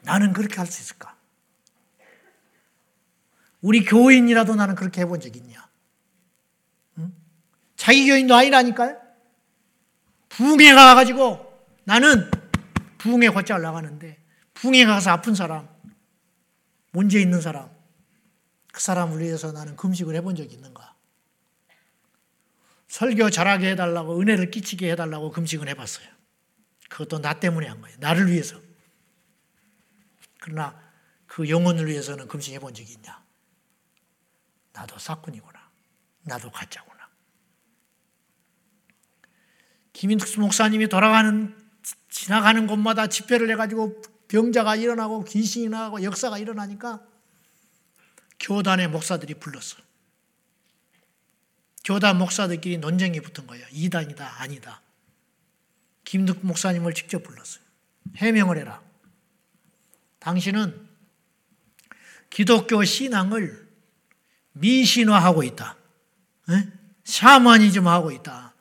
나는 그렇게 할 수 있을까? 우리 교인이라도 나는 그렇게 해본 적 있냐? 응? 자기 교인도 아니라니까요? 부흥회가 가가지고 나는 부흥회 곧잘 나가는데 부흥회 가서 아픈 사람, 문제 있는 사람, 그 사람을 위해서 나는 금식을 해본 적이 있는가? 설교 잘하게 해달라고 은혜를 끼치게 해달라고 금식을 해봤어요. 그것도 나 때문에 한 거예요. 나를 위해서. 그러나 그 영혼을 위해서는 금식해 본 적이 있냐? 나도 사꾼이구나. 나도 가짜구나. 김인숙 목사님이 돌아가는 지나가는 곳마다 집회를 해가지고 병자가 일어나고 귀신이 나고 역사가 일어나니까 교단의 목사들이 불렀어. 교단 목사들끼리 논쟁이 붙은 거예요. 이단이다, 아니다. 김득 목사님을 직접 불렀어요. 해명을 해라. 당신은 기독교 신앙을 미신화하고 있다. 에? 샤머니즘 하고 있다.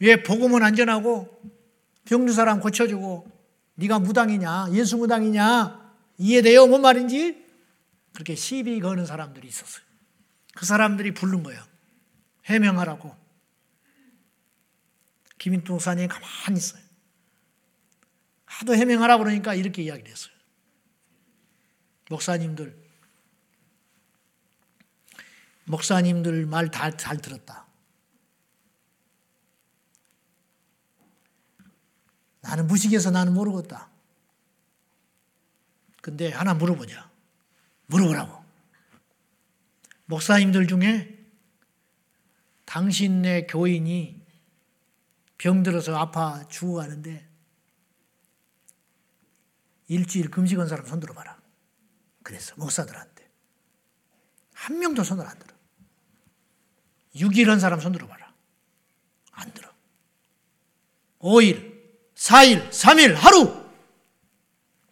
왜 복음은 안전하고 병든 사람 고쳐주고 네가 무당이냐 예수 무당이냐 이해돼요? 뭔 말인지? 그렇게 시비 거는 사람들이 있었어요. 그 사람들이 부른 거예요. 해명하라고. 김인동 목사님이 가만히 있어요. 하도 해명하라 그러니까 이렇게 이야기를 했어요. 목사님들, 목사님들 말 다 잘 들었다. 나는 무식해서 나는 모르겠다. 근데 하나 물어보자. 물어보라고. 목사님들 중에 당신네 교인이 병들어서 아파 죽어가는데 일주일 금식한 사람 손 들어 봐라. 그랬어. 목사들한테. 한 명도 손을 안 들어. 6일 한 사람 손 들어 봐라. 안 들어. 5일, 4일, 3일, 하루.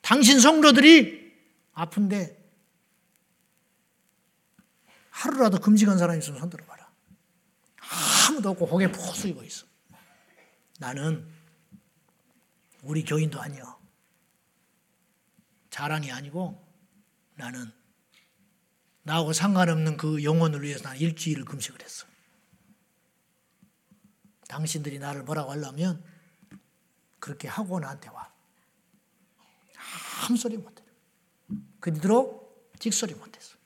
당신 성도들이 아픈데 하루라도 금식한 사람이 있으면 손 들어봐라. 아무도 없고 고개 푹 숙이고 있어. 나는 우리 교인도 아니요. 자랑이 아니고 나는 나하고 상관없는 그 영혼을 위해서 난 일주일을 금식을 했어. 당신들이 나를 뭐라고 하려면 그렇게 하고 나한테 와. 아무 소리 못해. 그 뒤로 찍소리 못했어.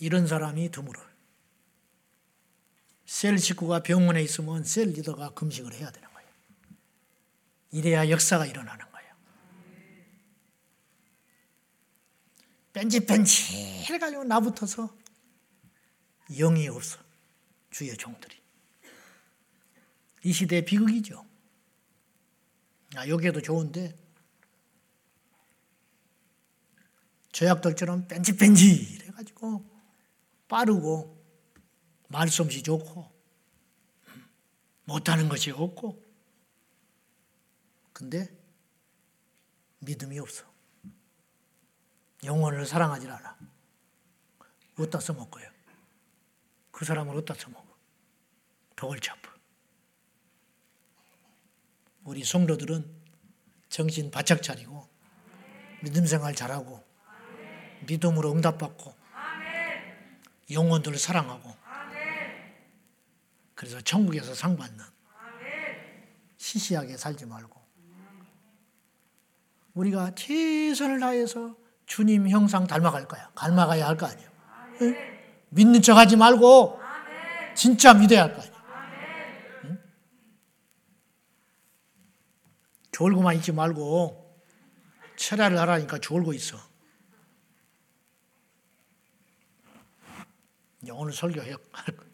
이런 사람이 드물어. 셀 식구가 병원에 있으면 셀 리더가 금식을 해야 되는 거예요. 이래야 역사가 일어나는 거예요. 뺀질뺀질 해가지고 나붙어서 영이 없어. 주의 종들이. 이 시대의 비극이죠. 아, 여기에도 좋은데, 저약들처럼 뺀질뺀질 해가지고, 빠르고, 말솜씨 좋고, 못하는 것이 없고, 근데 믿음이 없어. 영혼을 사랑하지 않아. 어디다 써먹어요? 그 사람을 어디다 써먹어? 더 골치 아파. 우리 성도들은 정신 바짝 차리고 믿음 생활 잘하고 믿음으로 응답받고 영혼들을 사랑하고 그래서 천국에서 상 받는 시시하게 살지 말고 우리가 최선을 다해서 주님 형상 닮아갈 거야. 닮아가야 할 거 아니에요. 응? 믿는 척 하지 말고 진짜 믿어야 할 거 아니에요. 응? 졸고만 있지 말고 철야를 하라니까 졸고 있어. 오늘 설교해.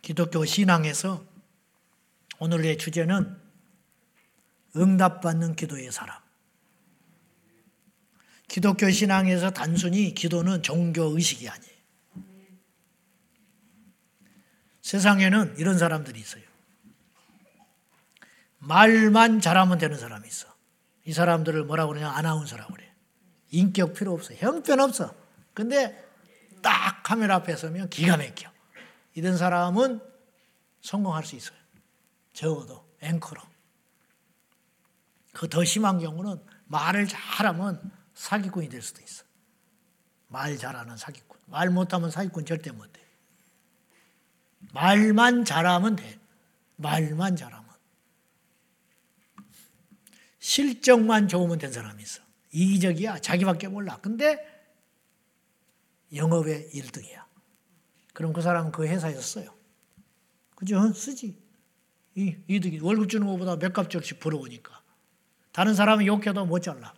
기독교 신앙에서 오늘의 주제는 응답받는 기도의 사람. 기독교 신앙에서 단순히 기도는 종교 의식이 아니에요. 세상에는 이런 사람들이 있어요. 말만 잘하면 되는 사람이 있어. 이 사람들을 뭐라고 그러냐? 아나운서라고 그래. 인격 필요 없어. 형편없어. 근데 딱 카메라 앞에 서면 기가 막혀. 이런 사람은 성공할 수 있어요. 적어도 앵커로. 그 더 심한 경우는 말을 잘하면 사기꾼이 될 수도 있어. 말 잘하는 사기꾼. 말 못하면 사기꾼 절대 못해. 말만 잘하면 돼. 말만 잘하면. 실적만 좋으면 된 사람이 있어. 이기적이야. 자기밖에 몰라. 근데 영업의 1등이야. 그럼 그 사람은 그 회사에서 써요. 그죠? 쓰지. 이, 이득이. 월급 주는 것보다 몇 값절씩 벌어오니까. 다른 사람은 욕해도 못 잘라.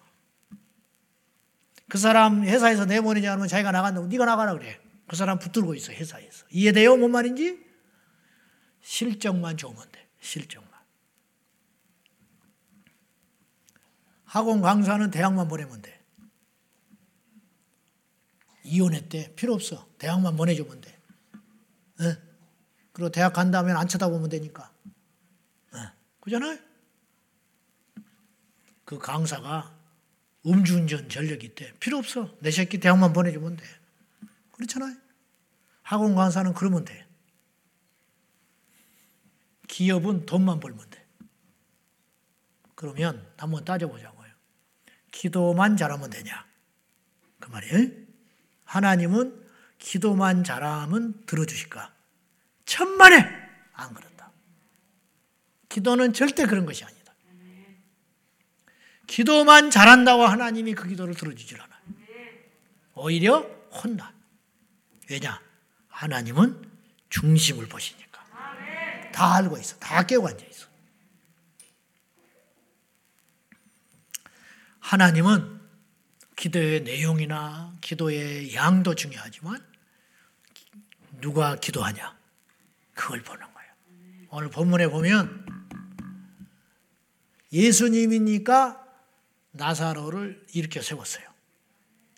그 사람 회사에서 내보내지 않으면 자기가 나간다고 네가 나가라 그래. 그 사람 붙들고 있어 회사에서. 이해돼요? 뭔 말인지? 실적만 좋으면 돼. 실적만. 학원 강사는 대학만 보내면 돼. 이혼했대. 필요 없어. 대학만 보내주면 돼. 네? 그리고 대학 간다면 안 쳐다보면 되니까. 네. 그잖아요? 그 강사가 음주운전 전력이 있대. 필요 없어. 내 새끼 대학만 보내주면 돼. 그렇잖아요? 학원 강사는 그러면 돼. 기업은 돈만 벌면 돼. 그러면 한번 따져보자고요. 기도만 잘하면 되냐? 그 말이에요. 하나님은 기도만 잘하면 들어주실까? 천만에 안 그렇다. 기도는 절대 그런 것이 아니다. 기도만 잘한다고 하나님이 그 기도를 들어주질 않아요. 오히려 혼나. 왜냐? 하나님은 중심을 보시니까. 다 알고 있어. 다 깨고 앉아 있어. 하나님은 기도의 내용이나 기도의 양도 중요하지만 누가 기도하냐 그걸 보는 거예요. 오늘 본문에 보면 예수님이니까 나사로를 이렇게 세웠어요.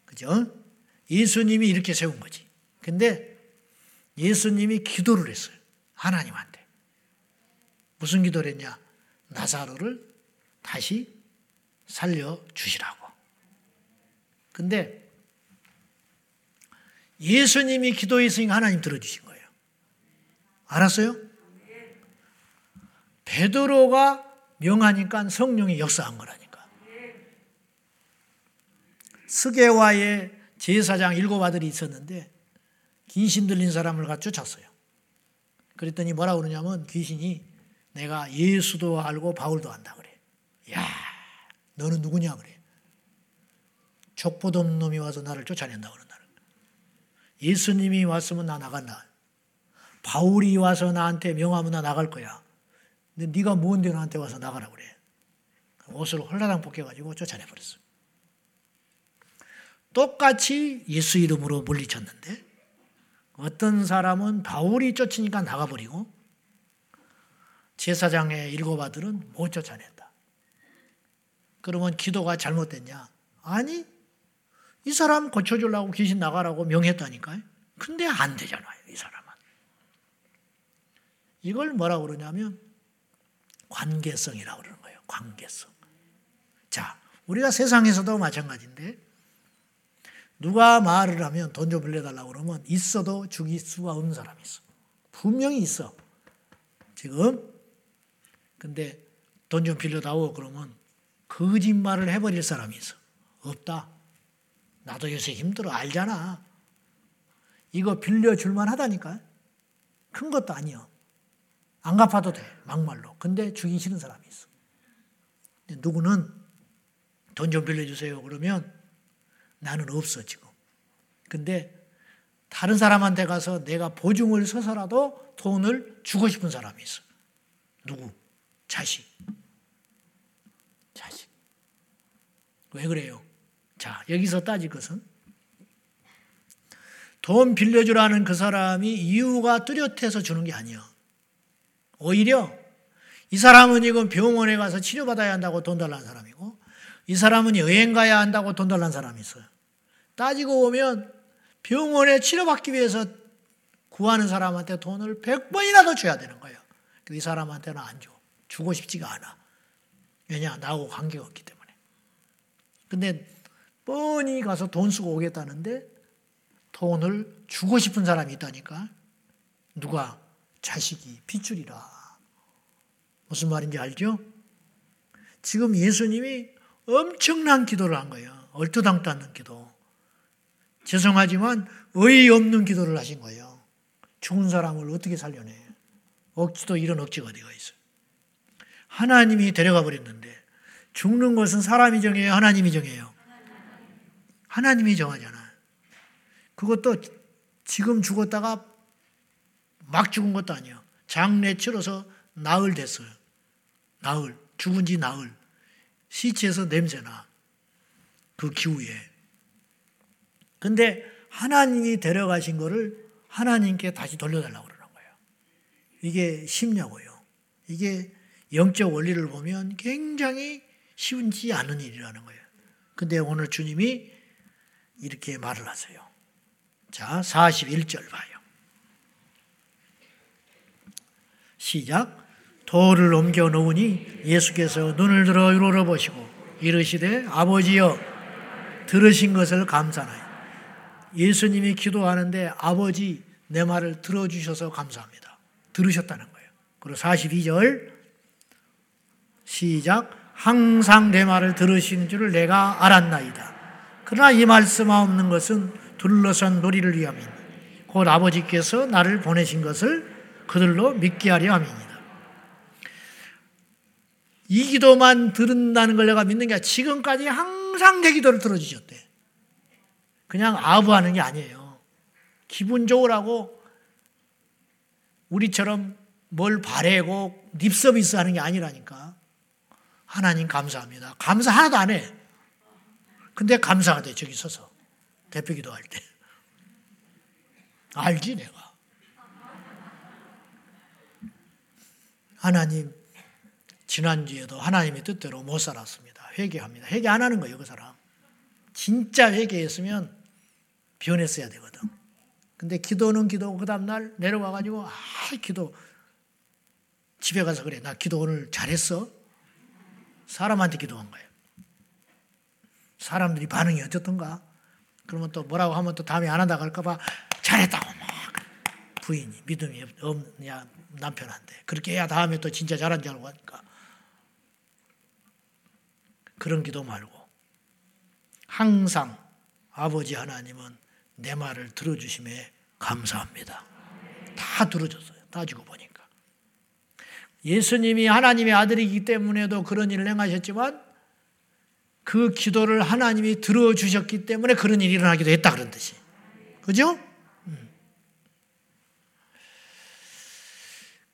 그죠? 예수님이 이렇게 세운 거지. 근데 예수님이 기도를 했어요. 하나님한테. 무슨 기도를 했냐? 나사로를 다시 살려 주시라고. 근데 예수님이 기도했으니까 하나님 들어주신 거예요. 알았어요? 베드로가 명하니까 성령이 역사한 거라니까. 스게와의 제사장 일곱 아들이 있었는데 귀신 들린 사람을 가 쫓았어요. 그랬더니 뭐라 그러냐면 귀신이 내가 예수도 알고 바울도 안다 그래. 야, 너는 누구냐 그래. 족보도 없는 놈이 와서 나를 쫓아낸다 그런다. 예수님이 왔으면 나 나간다. 바울이 와서 나한테 명하면 나 나갈 거야. 근데 네가 뭔데 나한테 와서 나가라 그래. 옷을 홀라당 벗겨가지고 쫓아내버렸어. 똑같이 예수 이름으로 물리쳤는데 어떤 사람은 바울이 쫓으니까 나가버리고 제사장의 일곱 아들은 못 쫓아낸다. 그러면 기도가 잘못됐냐? 아니, 이 사람 고쳐주려고 귀신 나가라고 명했다니까요. 근데 안 되잖아요, 이 사람은. 이걸 뭐라고 그러냐면 관계성이라고 그러는 거예요. 관계성. 자, 우리가 세상에서도 마찬가지인데 누가 말을 하면 돈 좀 빌려달라고 그러면 있어도 주기 수가 없는 사람이 있어. 분명히 있어. 지금. 근데 돈 좀 빌려다오 그러면 거짓말을 해버릴 사람이 있어. 없다. 나도 요새 힘들어. 알잖아. 이거 빌려줄만 하다니까. 큰 것도 아니야. 안 갚아도 돼. 막말로. 근데 주기 싫은 사람이 있어. 누구는 돈 좀 빌려주세요. 그러면 나는 없어, 지금. 근데 다른 사람한테 가서 내가 보증을 서서라도 돈을 주고 싶은 사람이 있어. 누구? 자식. 자식. 왜 그래요? 자, 여기서 따질 것은 돈 빌려주라는 그 사람이 이유가 뚜렷해서 주는 게 아니야. 오히려 이 사람은 이건 병원에 가서 치료받아야 한다고 돈 달라는 사람이고 이 사람은 여행 가야 한다고 돈 달라는 사람이 있어요. 따지고 보면 병원에 치료받기 위해서 구하는 사람한테 돈을 100번이나 더 줘야 되는 거예요. 이 사람한테는 안 줘. 주고 싶지가 않아. 왜냐? 나하고 관계가 없기 때문에. 근데 뻔히 가서 돈 쓰고 오겠다는데 돈을 주고 싶은 사람이 있다니까. 누가? 자식이 핏줄이라. 무슨 말인지 알죠? 지금 예수님이 엄청난 기도를 한 거예요. 얼토당토 않는 기도. 죄송하지만 의의 없는 기도를 하신 거예요. 죽은 사람을 어떻게 살려내? 억지도 이런 억지가 어디가 있어요. 하나님이 데려가 버렸는데 죽는 것은 사람이 정해요? 하나님이 정해요? 하나님이 정하잖아. 그것도 지금 죽었다가 막 죽은 것도 아니에요. 장례 치러서 나흘 됐어요. 나흘. 죽은 지 나흘. 시체에서 냄새나. 그 기후에. 근데 하나님이 데려가신 거를 하나님께 다시 돌려달라고 그러는 거예요. 이게 쉽냐고요. 이게 영적 원리를 보면 굉장히 쉬운지 않은 일이라는 거예요. 근데 오늘 주님이 이렇게 말을 하세요. 자, 41절 봐요. 시작. 돌을 옮겨 놓으니 예수께서 눈을 들어 우러러 보시고 이르시되 아버지여 들으신 것을 감사나요. 예수님이 기도하는데 아버지 내 말을 들어주셔서 감사합니다. 들으셨다는 거예요. 그리고 42절 시작 항상 내 말을 들으신 줄을 내가 알았나이다. 그러나 이 말씀 없는 것은 둘러선 놀이를 위함이니 곧 아버지께서 나를 보내신 것을 그들로 믿게 하려 함이니다. 이 기도만 들은다는 걸 내가 믿는 게 지금까지 항상 내 기도를 들어주셨대. 그냥 아부하는 게 아니에요. 기분 좋으라고 우리처럼 뭘 바래고 립서비스 하는 게 아니라니까. 하나님 감사합니다. 감사 하나도 안 해. 근데 감사가 돼, 저기 서서. 대표 기도할 때. 알지, 내가. 하나님, 지난주에도 하나님의 뜻대로 못 살았습니다. 회개합니다. 회개 안 하는 거예요, 그 사람. 진짜 회개했으면 변했어야 되거든. 근데 기도는 기도고 그 다음날 내려와가지고 아 기도 집에 가서 그래 나 기도 오늘 잘했어 사람한테 기도한 거예요 사람들이 반응이 어떻던가 그러면 또 뭐라고 하면 또 다음에 안 한다고 할까봐 잘했다고 막 부인이 믿음이 없냐 남편한테 그렇게 해야 다음에 또 진짜 잘한 줄 알고 하니까 그런 기도 말고 항상 아버지 하나님은 내 말을 들어주심에 감사합니다. 다 들어줬어요. 따지고 보니까. 예수님이 하나님의 아들이기 때문에도 그런 일을 행하셨지만 그 기도를 하나님이 들어주셨기 때문에 그런 일이 일어나기도 했다 그런 뜻이. 그죠? 음.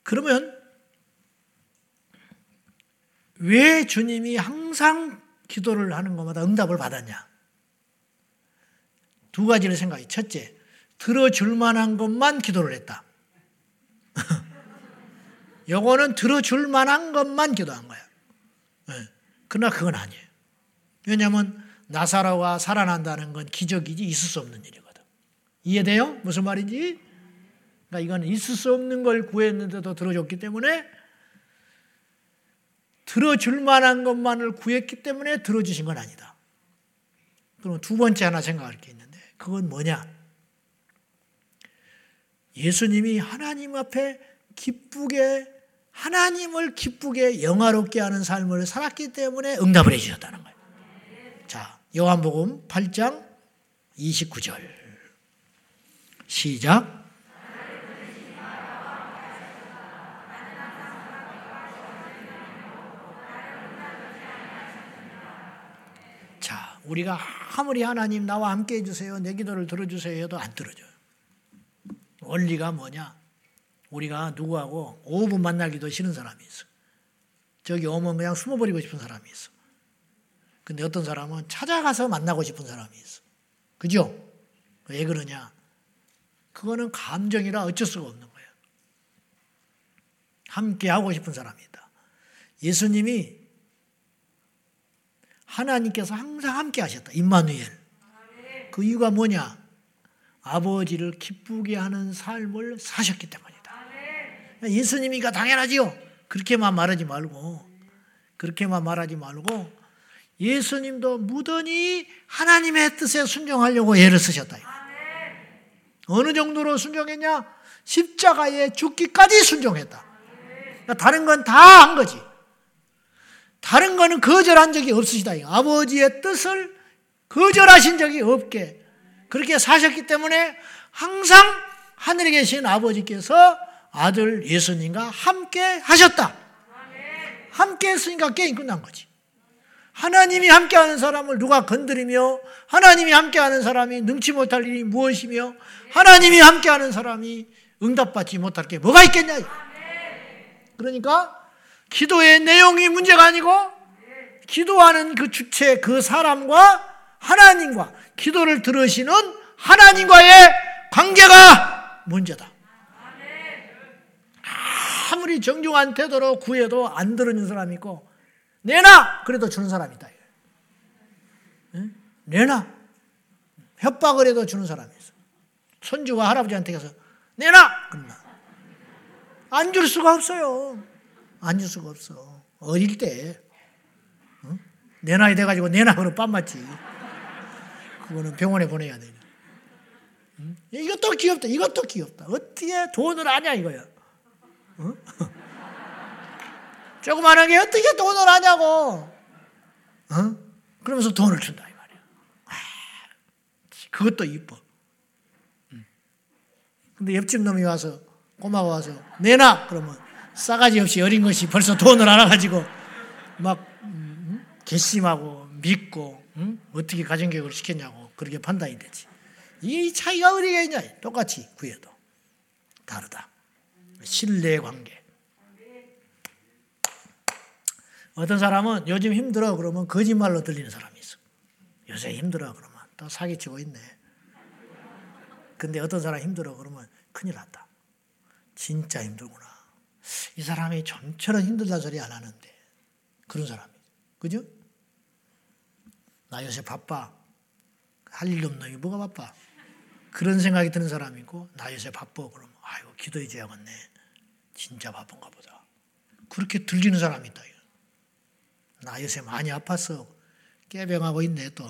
그러면 왜 주님이 항상 기도를 하는 것마다 응답을 받았냐? 두 가지를 생각해. 첫째, 들어줄 만한 것만 기도를 했다. 요거는 들어줄 만한 것만 기도한 거야. 네. 그러나 그건 아니에요. 왜냐하면 나사로가 살아난다는 건 기적이지 있을 수 없는 일이거든. 이해돼요? 무슨 말인지? 그러니까 이건 있을 수 없는 걸 구했는데도 들어줬기 때문에 들어줄 만한 것만을 구했기 때문에 들어주신 건 아니다. 그럼 두 번째 하나 생각할 게 있는데 그건 뭐냐? 예수님이 하나님 앞에 기쁘게 하나님을 기쁘게 영화롭게 하는 삶을 살았기 때문에 응답을 해 주셨다는 거예요. 자, 요한복음 8장 29절. 시작. 우리가 아무리 하나님 나와 함께 해주세요. 내 기도를 들어주세요 해도 안 들어줘요. 원리가 뭐냐? 우리가 누구하고 5분 만나기도 싫은 사람이 있어. 저기 오면 그냥 숨어버리고 싶은 사람이 있어. 근데 어떤 사람은 찾아가서 만나고 싶은 사람이 있어. 그죠? 왜 그러냐? 그거는 감정이라 어쩔 수가 없는 거예요. 함께 하고 싶은 사람이 있다. 예수님이 하나님께서 항상 함께 하셨다. 임마누엘. 그 이유가 뭐냐? 아버지를 기쁘게 하는 삶을 사셨기 때문이다. 예수님이가 당연하지요. 그렇게만 말하지 말고 그렇게만 말하지 말고 예수님도 무던히 하나님의 뜻에 순종하려고 애를 쓰셨다. 어느 정도로 순종했냐? 십자가에 죽기까지 순종했다. 그러니까 다른 건 다 한 거지. 다른 거는 거절한 적이 없으시다. 아버지의 뜻을 거절하신 적이 없게 그렇게 사셨기 때문에 항상 하늘에 계신 아버지께서 아들 예수님과 함께 하셨다. 함께 했으니까 게임 끝난 거지. 하나님이 함께하는 사람을 누가 건드리며 하나님이 함께하는 사람이 능치 못할 일이 무엇이며 하나님이 함께하는 사람이 응답받지 못할 게 뭐가 있겠냐. 그러니까 기도의 내용이 문제가 아니고 기도하는 그 주체 그 사람과 하나님과 기도를 들으시는 하나님과의 관계가 문제다. 아무리 정중한 태도로 구해도 안 들으는 사람이 있고 내놔 그래도 주는 사람이 있다. 내놔 협박을 해도 주는 사람이 있어. 손주가 할아버지한테 가서 내놔 그러나 안줄 수가 없어요. 안 줄 수가 없어. 어릴 때 응? 내 나이 돼가지고 내놔 그러면 빰 맞지. 그거는 병원에 보내야 돼. 응? 이것도 귀엽다. 이것도 귀엽다. 어떻게 돈을 아냐 이거야. 응? 조그마한 게 어떻게 돈을 하냐고. 어? 그러면서 돈을 준다 이 말이야. 아, 그것도 이뻐. 근데 옆집 놈이 와서 꼬마가 와서 내놔 그러면 싸가지 없이 어린 것이 벌써 돈을 알아가지고 막 음, 괘씸하고 믿고 음? 어떻게 가정교육을 시켰냐고 그렇게 판단이 되지. 이 차이가 어디가 있냐? 똑같이 구해도 다르다. 신뢰 관계. 어떤 사람은 요즘 힘들어 그러면 거짓말로 들리는 사람이 있어. 요새 힘들어 그러면 또 사기치고 있네. 근데 어떤 사람 힘들어 그러면 큰일 났다. 진짜 힘들구나. 이 사람이 좀처럼 힘들다 소리 안 하는데 그런 사람이 그죠? 나 요새 바빠. 할 일 없는 놈이 뭐가 바빠? 그런 생각이 드는 사람이 있고 나 요새 바빠 그러면 아이고 기도해 줘야겠네. 진짜 바쁜가 보다. 그렇게 들리는 사람이 있다. 나 요새 많이 아팠어. 깨병하고 있네 또.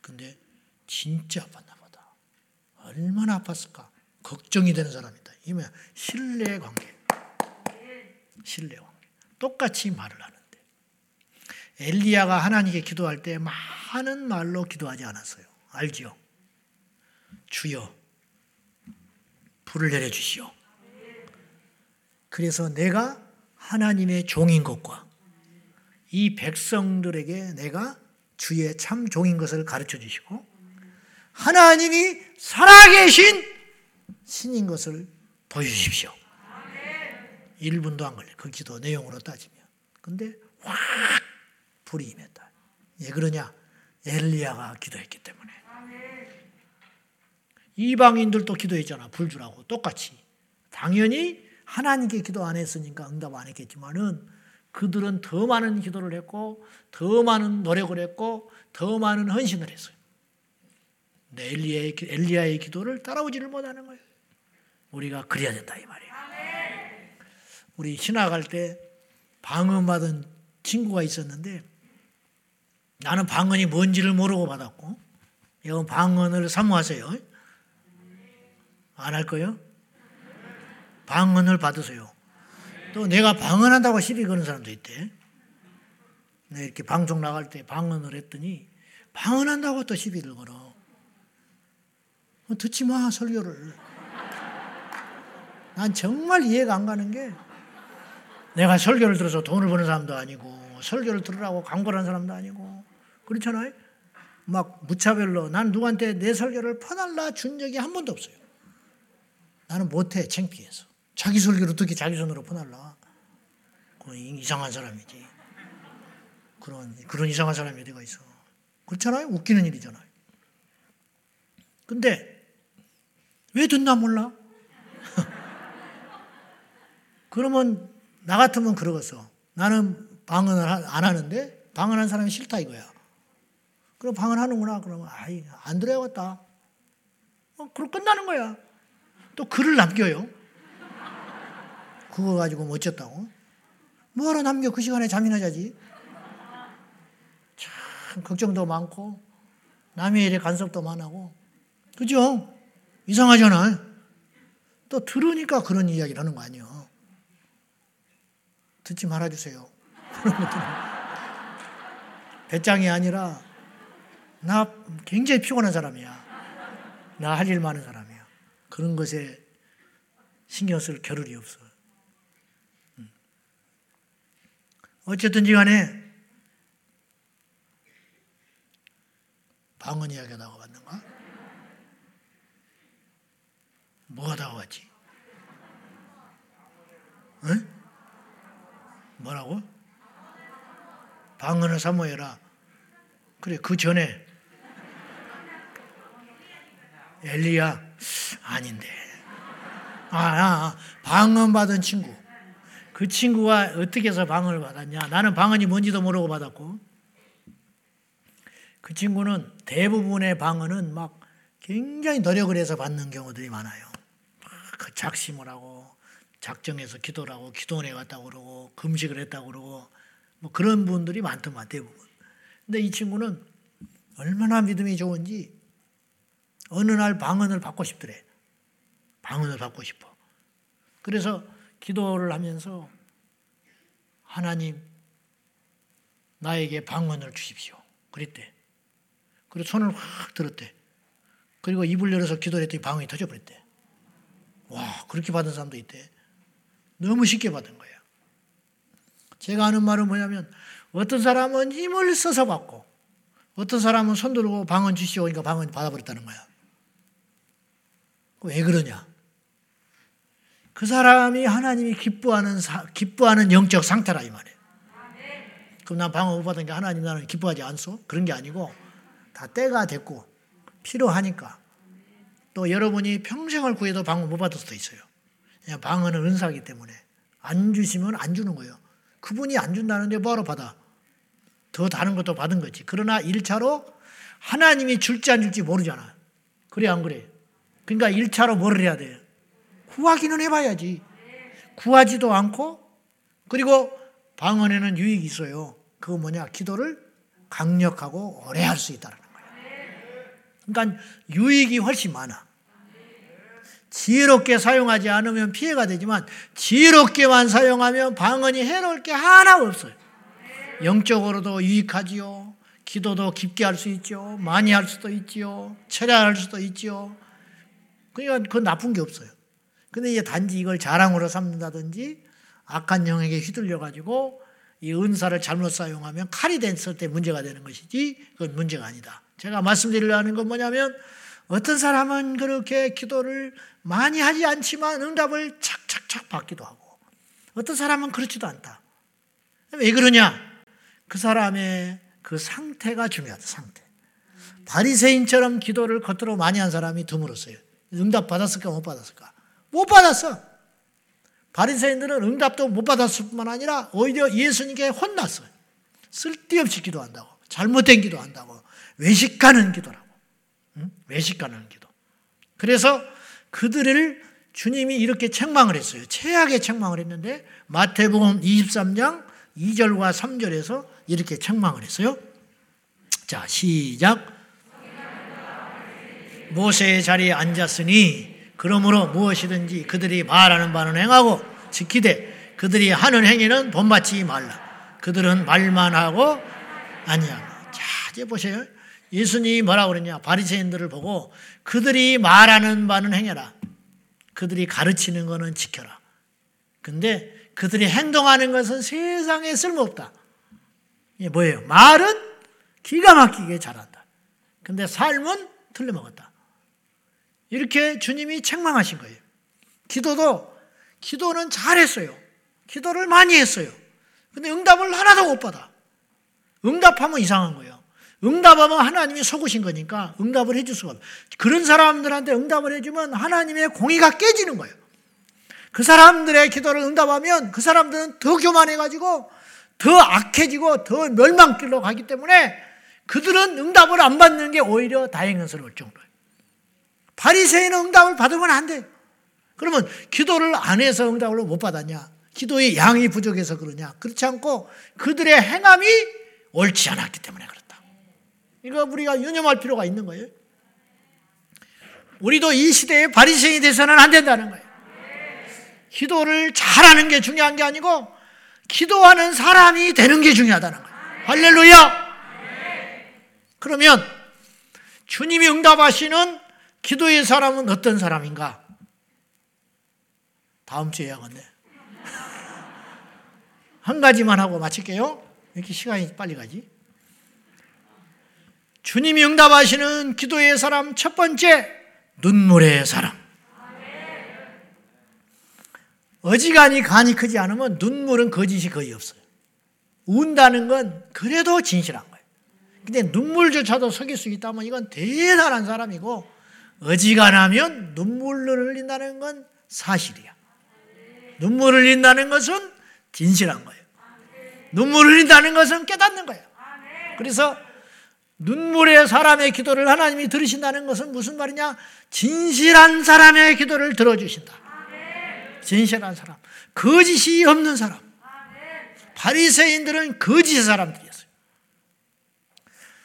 근데 진짜 아팠나 보다. 얼마나 아팠을까? 걱정이 되는 사람이다. 이면 신뢰 관계. 신뢰 관계. 똑같이 말을 하는데. 엘리야가 하나님께 기도할 때 많은 말로 기도하지 않았어요. 알지요? 주여, 불을 내려 주시오. 그래서 내가 하나님의 종인 것과 이 백성들에게 내가 주의 참 종인 것을 가르쳐 주시고 하나님이 살아계신 신인 것을 보여주십시오. 1분도 안 걸려. 그 기도 내용으로 따지면. 근데 확 불이 임했다. 왜 그러냐? 엘리야가 기도했기 때문에. 이방인들도 기도했잖아. 불 주라고. 똑같이. 당연히 하나님께 기도 안 했으니까 응답 안 했겠지만은 그들은 더 많은 기도를 했고 더 많은 노력을 했고 더 많은 헌신을 했어요. 엘리야의, 엘리야의 기도를 따라오지를 못하는 거예요. 우리가 그래야 된다 이 말이에요. 우리 신학 할 때 방언 받은 친구가 있었는데 나는 방언이 뭔지를 모르고 받았고 여러분 방언을 사모하세요. 안 할 거예요? 방언을 받으세요. 또 내가 방언한다고 시비 거는 사람도 있대. 내 이렇게 방송 나갈 때 방언을 했더니 방언한다고 또 시비를 걸어. 듣지 마 설교를. 난 정말 이해가 안 가는 게 내가 설교를 들어서 돈을 버는 사람도 아니고 설교를 들으라고 광고를 하는 사람도 아니고 그렇잖아요. 막 무차별로 난 누구한테 내 설교를 퍼달라 준 적이 한 번도 없어요. 나는 못해 창피해서 자기 설교를 어떻게 자기 손으로 퍼달라. 그 이상한 사람이지. 그런 그런 이상한 사람이 어디가 있어. 그렇잖아요. 웃기는 일이잖아요. 근데 왜 듣나 몰라? 그러면 나 같으면 그러겠어. 나는 방언을 안 하는데 방언한 사람이 싫다 이거야. 그럼 방언하는구나. 그러면 아이 안 들어야겠다. 어, 그럼 끝나는 거야. 또 글을 남겨요. 그거 가지고 뭐 어쩌다고? 뭐하러 남겨 그 시간에 잠이나 자지. 참 걱정도 많고 남의 일에 간섭도 많고 그죠? 이상하잖아. 또 들으니까 그런 이야기를 하는 거 아니에요. 듣지 말아주세요. 배짱이 아니라 나 굉장히 피곤한 사람이야. 나 할 일 많은 사람이야. 그런 것에 신경 쓸 겨를이 없어. 음. 어쨌든지 간에 방언 이야기가 나와봤는가? 뭐가 나와봤지? 응? 뭐라고? 방언을 사모해라. 그래, 그 전에 엘리야 아닌데. 아, 아, 아, 방언 받은 친구. 그 친구가 어떻게 해서 방언을 받았냐? 나는 방언이 뭔지도 모르고 받았고. 그 친구는 대부분의 방언은 막 굉장히 노력을 해서 받는 경우들이 많아요. 그 작심을 하고 작정해서 기도를 하고 기도원에 갔다고 그러고 금식을 했다고 그러고 뭐 그런 분들이 많더만 대부분. 근데 이 친구는 얼마나 믿음이 좋은지 어느 날 방언을 받고 싶더래. 방언을 받고 싶어. 그래서 기도를 하면서 하나님 나에게 방언을 주십시오. 그랬대. 그리고 손을 확 들었대. 그리고 입을 열어서 기도를 했더니 방언이 터져버렸대. 와, 그렇게 받은 사람도 있대. 너무 쉽게 받은 거예요. 제가 하는 말은 뭐냐면 어떤 사람은 힘을 써서 받고 어떤 사람은 손 들고 방언 주시오 그러니까 방언 받아버렸다는 거야. 왜 그러냐? 그 사람이 하나님이 기뻐하는 사, 기뻐하는 영적 상태라 이 말이에요. 그럼 난 방언 못 받은 게 하나님 나는 기뻐하지 않소? 그런 게 아니고 다 때가 됐고 필요하니까 또 여러분이 평생을 구해도 방언 못 받을 수도 있어요. 방언은 은사기 때문에 안 주시면 안 주는 거예요. 그분이 안 준다는데 뭐하러 받아? 더 다른 것도 받은 거지. 그러나 1차로 하나님이 줄지 안 줄지 모르잖아. 그래 안 그래? 그러니까 1차로 뭐를 해야 돼? 구하기는 해봐야지. 구하지도 않고 그리고 방언에는 유익이 있어요. 그거 뭐냐? 기도를 강력하고 오래 할 수 있다는 거예요. 그러니까 유익이 훨씬 많아. 지혜롭게 사용하지 않으면 피해가 되지만 지혜롭게만 사용하면 방언이 해놓을 게 하나 없어요. 영적으로도 유익하지요. 기도도 깊게 할 수 있죠. 많이 할 수도 있지요. 철야할 수도 있지요. 그러니까 그건 나쁜 게 없어요. 근데 이제 단지 이걸 자랑으로 삼는다든지 악한 영에게 휘둘려 가지고 이 은사를 잘못 사용하면 칼이 됐을 때 문제가 되는 것이지 그건 문제가 아니다. 제가 말씀드리려 하는 건 뭐냐면 어떤 사람은 그렇게 기도를 많이 하지 않지만 응답을 착착착 받기도 하고 어떤 사람은 그렇지도 않다. 왜 그러냐? 그 사람의 그 상태가 중요하다. 상태. 바리새인처럼 기도를 겉으로 많이 한 사람이 드물었어요. 응답 받았을까 못 받았을까? 못 받았어. 바리새인들은 응답도 못 받았을 뿐만 아니라 오히려 예수님께 혼났어요. 쓸데없이 기도한다고. 잘못된 기도한다고. 외식하는 기도라고. 응? 외식하는 기도. 그래서 그들을 주님이 이렇게 책망을 했어요. 최악의 책망을 했는데 마태복음 23장 2절과 3절에서 이렇게 책망을 했어요. 자, 시작. 모세의 자리에 앉았으니 그러므로 무엇이든지 그들이 말하는 바는 행하고 지키되 그들이 하는 행위는 본받지 말라. 그들은 말만 하고 아니하고. 자, 이제 보세요. 예수님이 뭐라고 그랬냐? 바리새인들을 보고 그들이 말하는 바는 행해라. 그들이 가르치는 것은 지켜라. 근데 그들이 행동하는 것은 세상에 쓸모없다. 이게 뭐예요? 말은 기가 막히게 잘한다. 근데 삶은 틀려먹었다. 이렇게 주님이 책망하신 거예요. 기도도, 기도는 잘했어요. 기도를 많이 했어요. 근데 응답을 하나도 못 받아. 응답하면 이상한 거예요. 응답하면 하나님이 속으신 거니까 응답을 해줄 수가 없어요. 그런 사람들한테 응답을 해주면 하나님의 공의가 깨지는 거예요. 그 사람들의 기도를 응답하면 그 사람들은 더 교만해가지고 더 악해지고 더 멸망길로 가기 때문에 그들은 응답을 안 받는 게 오히려 다행스러울 정도예요. 바리새인은 응답을 받으면 안 돼요. 그러면 기도를 안 해서 응답을 못 받았냐? 기도의 양이 부족해서 그러냐? 그렇지 않고 그들의 행함이 옳지 않았기 때문에 그렇다. 이거 우리가 유념할 필요가 있는 거예요. 우리도 이 시대에 바리새인이 돼서는 안 된다는 거예요. 기도를 잘하는 게 중요한 게 아니고 기도하는 사람이 되는 게 중요하다는 거예요. 할렐루야! 그러면 주님이 응답하시는 기도의 사람은 어떤 사람인가? 다음 주에 해야겠네. 한 가지만 하고 마칠게요. 이렇게 시간이 빨리 가지? 주님이 응답하시는 기도의 사람 첫 번째, 눈물의 사람. 어지간히 간이 크지 않으면 눈물은 거짓이 거의 없어요. 운다는 건 그래도 진실한 거예요. 근데 눈물조차도 속일 수 있다면 이건 대단한 사람이고 어지간하면 눈물을 흘린다는 건 사실이야. 눈물을 흘린다는 것은 진실한 거예요. 눈물을 흘린다는 것은 깨닫는 거예요. 그래서 눈물의 사람의 기도를 하나님이 들으신다는 것은 무슨 말이냐? 진실한 사람의 기도를 들어주신다. 진실한 사람. 거짓이 없는 사람. 바리새인들은 거짓의 사람들이었어요.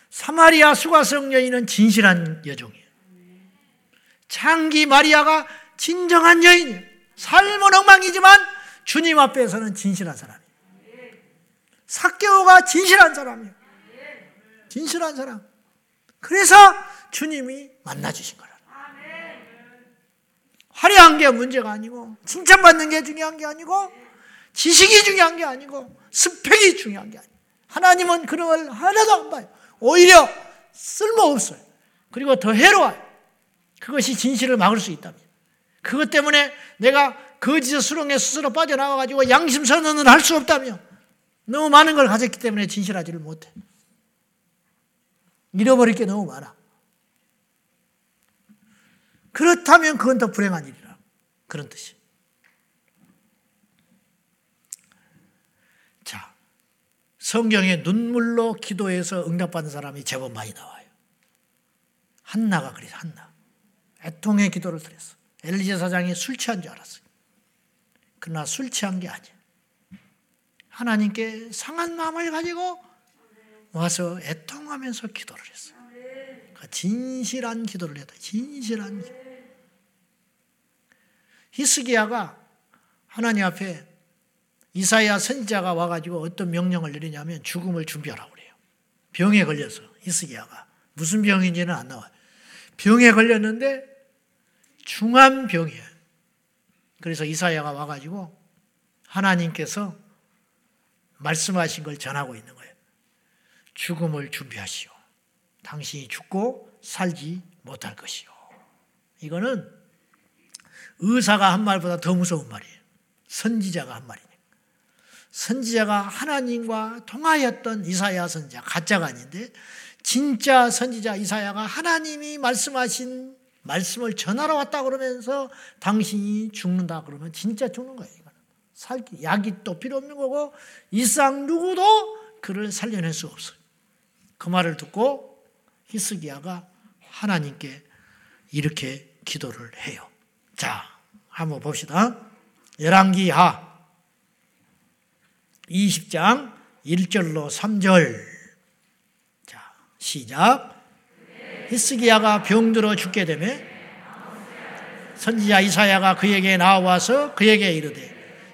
사마리아 수가성 여인은 진실한 여종이에요. 창기 마리아가 진정한 여인이에요. 삶은 엉망이지만 주님 앞에서는 진실한 사람이에요. 사개오가 진실한 사람이에요. 진실한 사람. 그래서 주님이 만나주신 거라. 화려한 게 문제가 아니고, 칭찬받는 게 중요한 게 아니고, 지식이 중요한 게 아니고, 스펙이 중요한 게 아니고, 하나님은 그런 걸 하나도 안 봐요. 오히려 쓸모없어요. 그리고 더 해로워요. 그것이 진실을 막을 수 있다면. 그것 때문에 내가 거짓의 수렁에 스스로 빠져나와가지고 양심 선언을 할 수 없다며. 너무 많은 걸 가졌기 때문에 진실하지를 못해. 잃어버릴 게 너무 많아. 그렇다면 그건 더 불행한 일이라. 그런 뜻이. 자, 성경에 눈물로 기도해서 응답받는 사람이 제법 많이 나와요. 한나가 그래서 한나. 애통의 기도를 드렸어. 엘리제 사장이 술 취한 줄 알았어요. 그러나 술 취한 게 아니야. 하나님께 상한 마음을 가지고 와서 애통하면서 기도를 했어요. 그러니까 진실한 기도를 했다. 진실한 기도. 히스기야가 하나님 앞에 이사야 선지자가 와가지고 어떤 명령을 내리냐면 죽음을 준비하라고 그래요. 병에 걸려서 히스기야가 무슨 병인지는 안 나와요. 병에 걸렸는데 중한 병이에요. 그래서 이사야가 와가지고 하나님께서 말씀하신 걸 전하고 있는 거예요. 죽음을 준비하시오. 당신이 죽고 살지 못할 것이요. 이거는 의사가 한 말보다 더 무서운 말이에요. 선지자가 한 말이니까. 선지자가 하나님과 통하였던 이사야 선지자, 가짜가 아닌데, 진짜 선지자 이사야가 하나님이 말씀하신 말씀을 전하러 왔다 그러면서 당신이 죽는다 그러면 진짜 죽는 거예요. 이거는. 살기, 약이 또 필요 없는 거고, 이상 누구도 그를 살려낼 수 없어요. 그 말을 듣고 히스기야가 하나님께 이렇게 기도를 해요. 자, 한번 봅시다. 열왕기하 20장 1절로 3절. 자, 시작. 히스기야가 병들어 죽게 되매 선지자 이사야가 그에게 나와서 그에게 이르되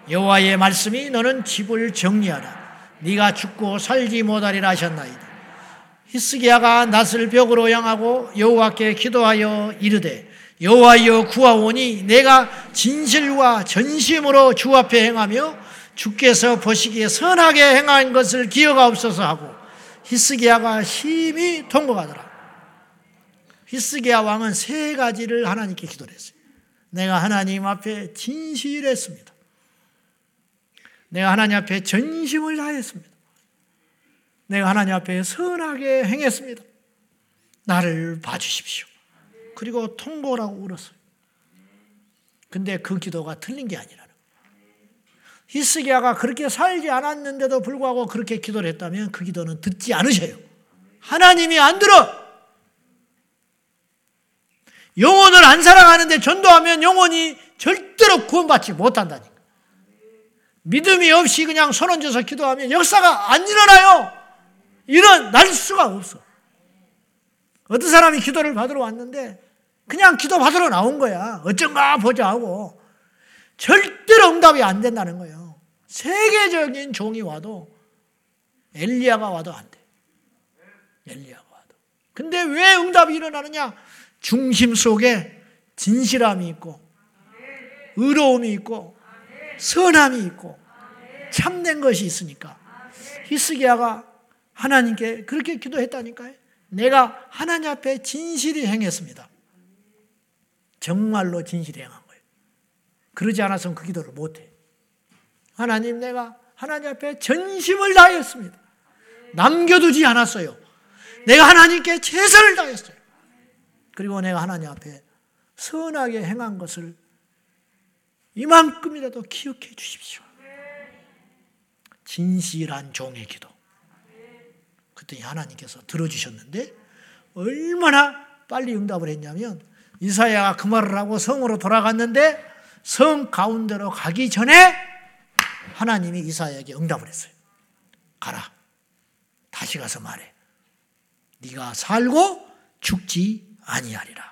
여호와의 말씀이 너는 집을 정리하라. 네가 죽고 살지 못하리라 하셨나이다. 히스기야가 낯을 벽으로 향하고 여호와께 기도하여 이르되 여호와여 구하오니 내가 진실과 전심으로 주 앞에 행하며 주께서 보시기에 선하게 행한 것을 기억하옵소서 하고 히스기야가 심히 통곡하더라. 히스기야 왕은 세 가지를 하나님께 기도를 했어요. 내가 하나님 앞에 진실했습니다. 내가 하나님 앞에 전심을 다했습니다. 내가 하나님 앞에 선하게 행했습니다. 나를 봐주십시오. 그리고 하고 울었어요. 근데 그 기도가 틀린 게 아니라는 히스기야가 그렇게 살지 않았는데도 불구하고 그렇게 기도를 했다면 그 기도는 듣지 않으셔요. 하나님이 안 들어. 영혼을 안 사랑하는데 전도하면 영혼이 절대로 구원받지 못한다니까. 믿음이 없이 그냥 손 얹어서 기도하면 역사가 안 일어나요. 일어날 수가 없어. 어떤 사람이 기도를 받으러 왔는데 그냥 기도 받으러 나온 거야. 어쩐가 보자 하고. 절대로 응답이 안 된다는 거예요. 세계적인 종이 와도 엘리야가 와도 안 돼. 엘리야가 와도. 근데 왜 응답이 일어나느냐? 중심 속에 진실함이 있고 의로움이 있고 선함이 있고 참된 것이 있으니까 히스기야가 하나님께 그렇게 기도했다니까요. 내가 하나님 앞에 진실이 행했습니다. 정말로 진실이 행한 거예요. 그러지 않아서는 그 기도를 못해. 하나님 내가 하나님 앞에 전심을 다했습니다. 남겨두지 않았어요. 내가 하나님께 최선을 다했어요. 그리고 내가 하나님 앞에 선하게 행한 것을 이만큼이라도 기억해 주십시오. 진실한 종의 기도. 그랬더니 하나님께서 들어주셨는데 얼마나 빨리 응답을 했냐면 이사야가 그 말을 하고 성으로 돌아갔는데 성 가운데로 가기 전에 하나님이 이사야에게 응답을 했어요. 가라. 다시 가서 말해. 네가 살고 죽지 아니하리라.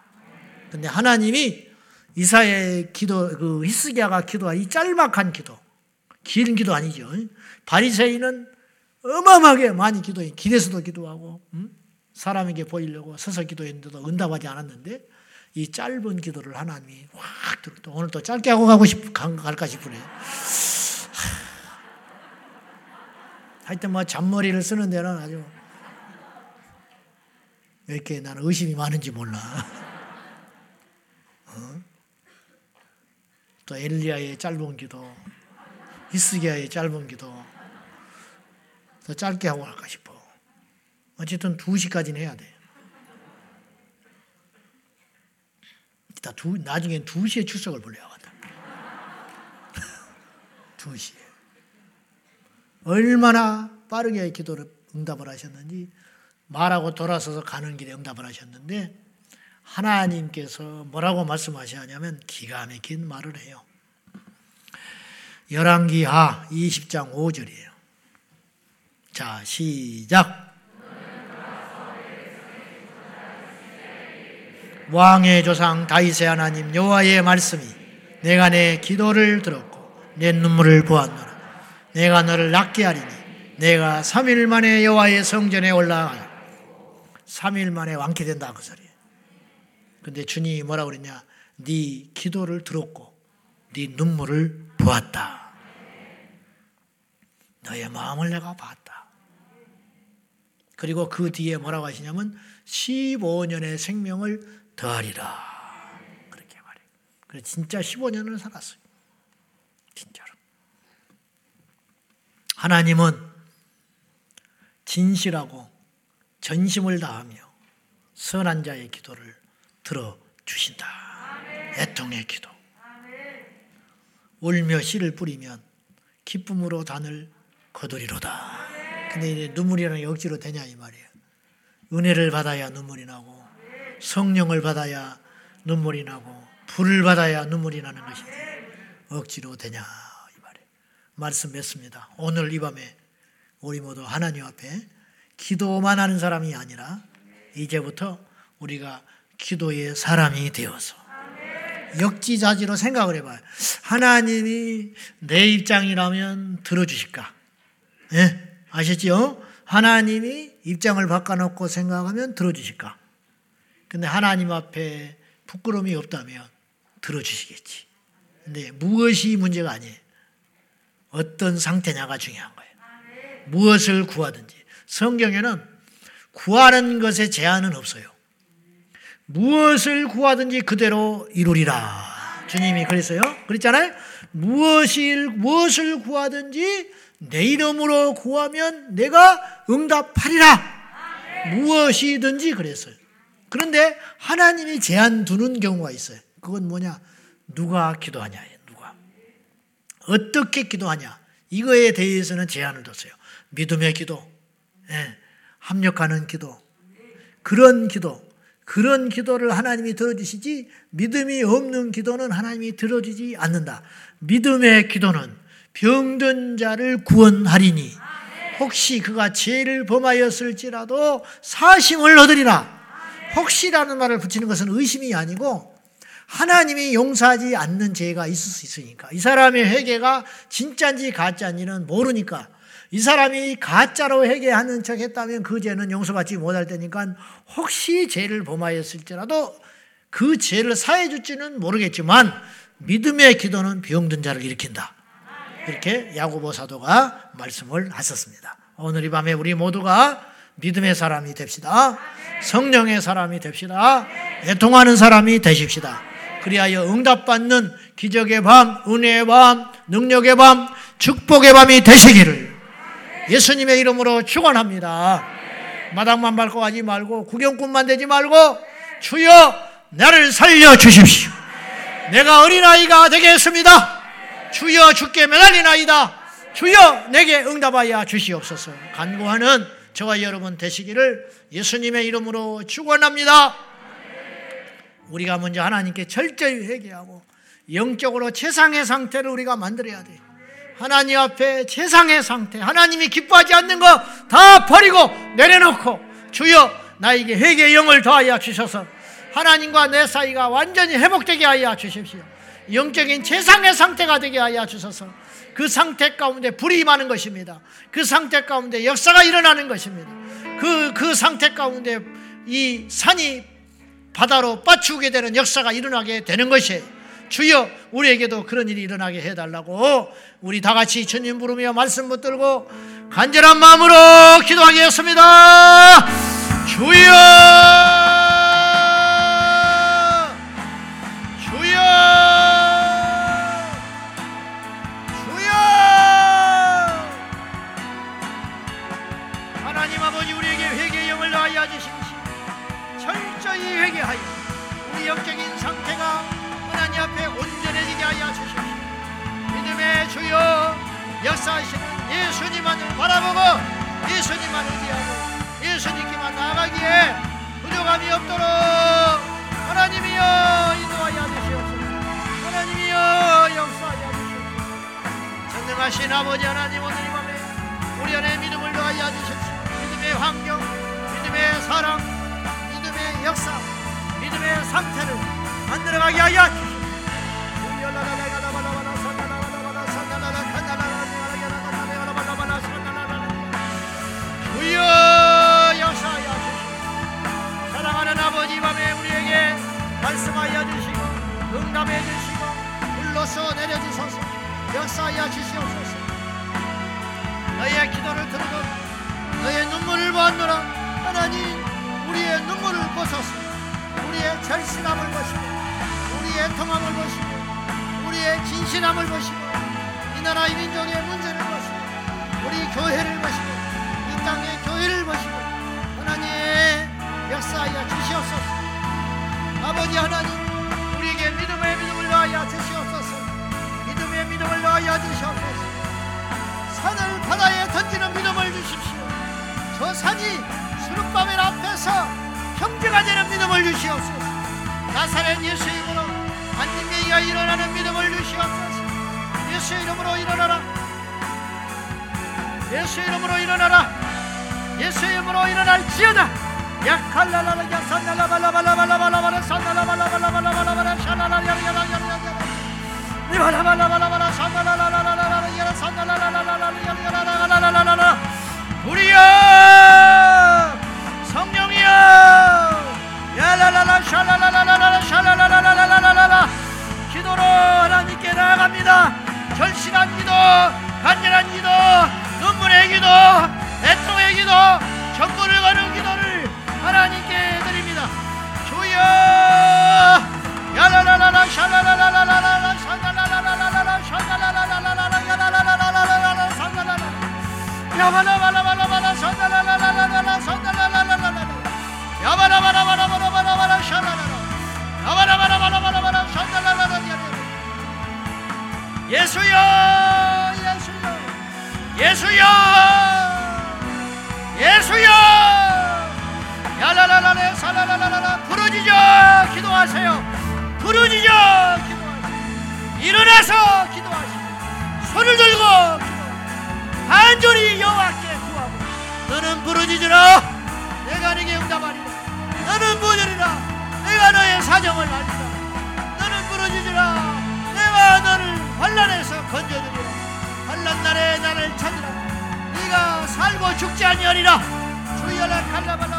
근데 하나님이 이사야의 기도, 그 히스기야가 기도한 이 짤막한 기도, 긴 기도 아니죠. 바리새인은 어마어마하게 많이 기도해. 길에서도 기도하고, 음? 사람에게 보이려고 서서 기도했는데도 응답하지 않았는데, 이 짧은 기도를 하나님이 확 들어. 또 오늘 또 짧게 하고 가고 싶, 갈까 싶으네. 하여튼 뭐 잔머리를 쓰는 데는 아주 왜 이렇게 나는 의심이 많은지 몰라. 어? 또 엘리야의 짧은 기도, 히스기야의 짧은 기도, 더 짧게 하고 갈까 싶어. 어쨌든 2시까지는 해야 돼. 이따 두, 나중엔 2시에 출석을 불러야겠다. 2시에. 얼마나 빠르게 기도를 응답을 하셨는지 말하고 돌아서서 가는 길에 응답을 하셨는데 하나님께서 뭐라고 말씀하시냐면 기가 막힌 말을 해요. 열왕기하 20장 5절이에요. 자, 시작. 왕의 조상 다윗의 하나님 여호와의 말씀이 내가 내 기도를 들었고 내 눈물을 보았노라. 내가 너를 낫게 하리니 내가 3일 만에 여호와의 성전에 올라가 3일 만에 완쾌된다 그 소리예요. 근데 주님이 뭐라 그랬냐? 네 기도를 들었고 네 눈물을 보았다. 너의 마음을 내가 봤다. 그리고 그 뒤에 뭐라고 하시냐면 15년의 생명을 더하리라. 그렇게 말해요. 그래 진짜 15년을 살았어요. 진짜로. 하나님은 진실하고 전심을 다하며 선한 자의 기도를 들어 주신다. 애통의 기도. 울며 씨를 뿌리면 기쁨으로 단을 거두리로다. 근데 이제 눈물이라는 게 억지로 되냐 이 말이에요. 은혜를 받아야 눈물이 나고 성령을 받아야 눈물이 나고 불을 받아야 눈물이 나는 것인데 억지로 되냐 이 말이에요. 말씀 맺습니다. 오늘 이 밤에 우리 모두 하나님 앞에 기도만 하는 사람이 아니라 이제부터 우리가 기도의 사람이 되어서 역지자지로 생각을 해봐요. 하나님이 내 입장이라면 들어주실까? 예? 아셨죠? 하나님이 입장을 바꿔놓고 생각하면 들어주실까? 근데 하나님 앞에 부끄러움이 없다면 들어주시겠지. 근데 무엇이 문제가 아니에요. 어떤 상태냐가 중요한 거예요. 무엇을 구하든지. 성경에는 구하는 것에 제한은 없어요. 무엇을 구하든지 그대로 이루리라. 주님이 그랬어요. 그랬잖아요. 무엇을, 무엇을 구하든지 내 이름으로 구하면 내가 응답하리라. 무엇이든지 그랬어요. 그런데 하나님이 제한 두는 경우가 있어요. 그건 뭐냐? 누가 기도하냐? 누가. 어떻게 기도하냐? 이거에 대해서는 제한을 뒀어요. 믿음의 기도, 예, 합력하는 기도, 그런 기도, 그런 기도를 하나님이 들어주시지 믿음이 없는 기도는 하나님이 들어주지 않는다. 믿음의 기도는 병든 자를 구원하리니 혹시 그가 죄를 범하였을지라도 사심을 얻으리라. 혹시라는 말을 붙이는 것은 의심이 아니고 하나님이 용서하지 않는 죄가 있을 수 있으니까 이 사람의 회개가 진짜인지 가짜인지는 모르니까 이 사람이 가짜로 회개하는 척 했다면 그 죄는 용서받지 못할 테니까 혹시 죄를 범하였을지라도 그 죄를 사해 줄지는 모르겠지만 믿음의 기도는 병든 자를 일으킨다. 이렇게 야고보 사도가 말씀을 하셨습니다. 오늘 이 밤에 우리 모두가 믿음의 사람이 됩시다. 성령의 사람이 됩시다. 애통하는 사람이 되십시다. 그리하여 응답받는 기적의 밤, 은혜의 밤, 능력의 밤, 축복의 밤이 되시기를 예수님의 이름으로 축원합니다. 마당만 밟고 가지 말고 구경꾼만 되지 말고 주여 나를 살려 주십시오. 내가 어린아이가 되겠습니다. 주여 주께 매달리나이다. 주여 내게 응답하여 주시옵소서. 간구하는 저와 여러분 되시기를 예수님의 이름으로 축원합니다. 우리가 먼저 하나님께 철저히 회개하고 영적으로 최상의 상태를 우리가 만들어야 돼. 하나님 앞에 최상의 상태, 하나님이 기뻐하지 않는 거 다 버리고 내려놓고 주여 나에게 회개의 영을 더하여 주셔서 하나님과 내 사이가 완전히 회복되게 하여 주십시오. 영적인 최상의 상태가 되게 하여 주셔서 그 상태 가운데 불이 임하는 것입니다. 그 상태 가운데 역사가 일어나는 것입니다. 그, 그 상태 가운데 이 산이 바다로 빠치게 되는 역사가 일어나게 되는 것이 주여 우리에게도 그런 일이 일어나게 해달라고 우리 다 같이 주님 부르며 말씀 붙들고 간절한 마음으로 기도하겠습니다. 주여 부족함이 없도록 하나님이여 인도하여 주시옵소서. 하나님이여 역사하여 주시옵소서. 전능하신 아버지 하나님 오늘 이 밤에 우리 안에 믿음을 더하여 주십시오. 믿음의 환경, 믿음의 사랑, 믿음의 역사 믿음의 상태를 만들어가게 하여 주여 우리에게 말씀하여 주시고 응답해 주시고 불러서 내려주소서 역사하여 주시옵소서. 너의 기도를 들고 너의 눈물을 보았노라. 하나님 우리의 눈물을 보소서. 우리의 절실함을 보시고 우리의 통함을 보시고 우리의 진실함을 보시고 이 나라 이 민족의 문제를 보시고 우리 교회를 보시고 이 땅의 교회를 보시고 하나님 역사하여 주시옵소서 아버지 하나님 우리에게 믿음의 믿음을 넣어야 주시옵소서. 믿음의 믿음을 넣어야 주시옵소서. 산을 바다에 던지는 믿음을 주십시오. 저 산이 수룩바벨 앞에서 형제가 되는 믿음을 주시옵소서. 나사렛 예수 이름으로 안진명이가 일어나는 믿음을 주시옵소서. 예수 이름으로 일어나라. 예수 이름으로 일어나라. 예수 이름으로 일어날 지어다 우리여 성령이여 야라라라 샬라라라라라 샬라라라라라라라 기도로 하나님께 나아갑니다 절실한 기도 간절한 기도 눈물의 기도 애통의 기도 정보를 거는 기도를 하나님께 드립니다. 주여! 야라라라라 샬라라라라라라 샬라라라라라라 샬라라라라라라 야라라라라라라 샬라라라 야바라바라바라바라 샬라라라라라라 샬라라라라라 야바라바라바라바라바라 샤라라라 야바라바라바라바라 샤라라라라 예수여 기도하세요. 부르짖어 기도하세요. 일어나서 기도하시고 손을 들고. 간절히 여호와께 구하고 너는 부르짖으라 내가 네게 응답하리라. 너는 부르짖으라 내가 너의 사정을 알리라. 너는 부르짖으라 내가 너를 환란에서 건져주리라. 환란 날에 나를 찾으라. 네가 살고 죽지 아니하리라. 주여라 칼라발라바라 산달라발라발라발라바라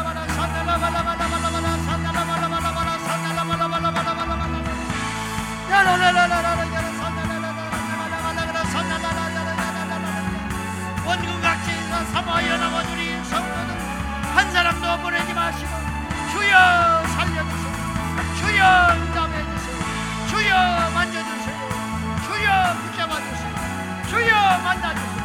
원군 각지에서 사모하여 남은 우리 성도들 한 사람도 보내지 마시고 주여 살려주세요 주여 응답해 주세요 주여 만져주세요 주여 붙잡아주세요 주여 만나주세요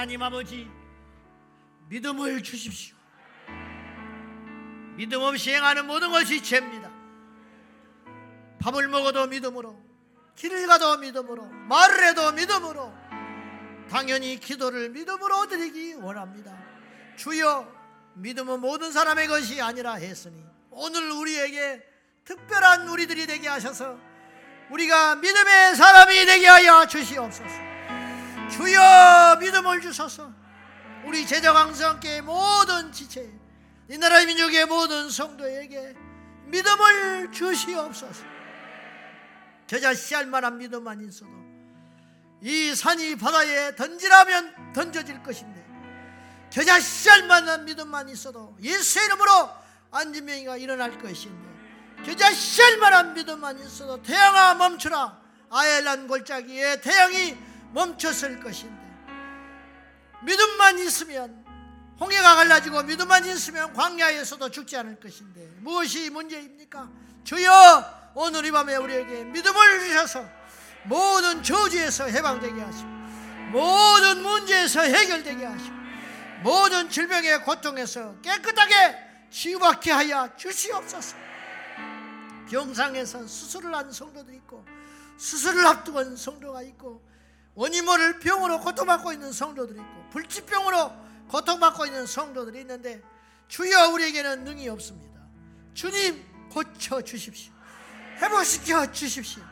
하나님 아버지 믿음을 주십시오. 믿음 없이 행하는 모든 것이 죄입니다. 밥을 먹어도 믿음으로, 길을 가도 믿음으로, 말을 해도 믿음으로, 당연히 기도를 믿음으로 드리기 원합니다. 주여, 믿음은 모든 사람의 것이 아니라 했으니 오늘 우리에게 특별한 우리들이 되게 하셔서 우리가 믿음의 사람이 되게 하여 주시옵소서. 주여 믿음을 주소서. 우리 제자 광성께 모든 지체, 이 나라의 민족의 모든 성도에게 믿음을 주시옵소서. 저자 씨할 만한 믿음만 있어도 이 산이 바다에 던지라면 던져질 것인데 저자 씨할 만한 믿음만 있어도 예수의 이름으로 안진명이가 일어날 것인데 저자 씨할 만한 믿음만 있어도 태양아 멈추라 아엘란 골짜기에 태양이 멈췄을 것인데 믿음만 있으면 홍해가 갈라지고 믿음만 있으면 광야에서도 죽지 않을 것인데 무엇이 문제입니까? 주여 오늘 이 밤에 우리에게 믿음을 주셔서 모든 저주에서 해방되게 하시고 모든 문제에서 해결되게 하시고 모든 질병의 고통에서 깨끗하게 치유받게 하여 주시옵소서 병상에서 수술을 한 성도도 있고 수술을 앞두고 있는 성도가 있고 원인 모를 병으로 고통받고 있는 성도들이 있고 불치병으로 고통받고 있는 성도들이 있는데 주여 우리에게는 능이 없습니다. 주님 고쳐 주십시오. 회복시켜 주십시오.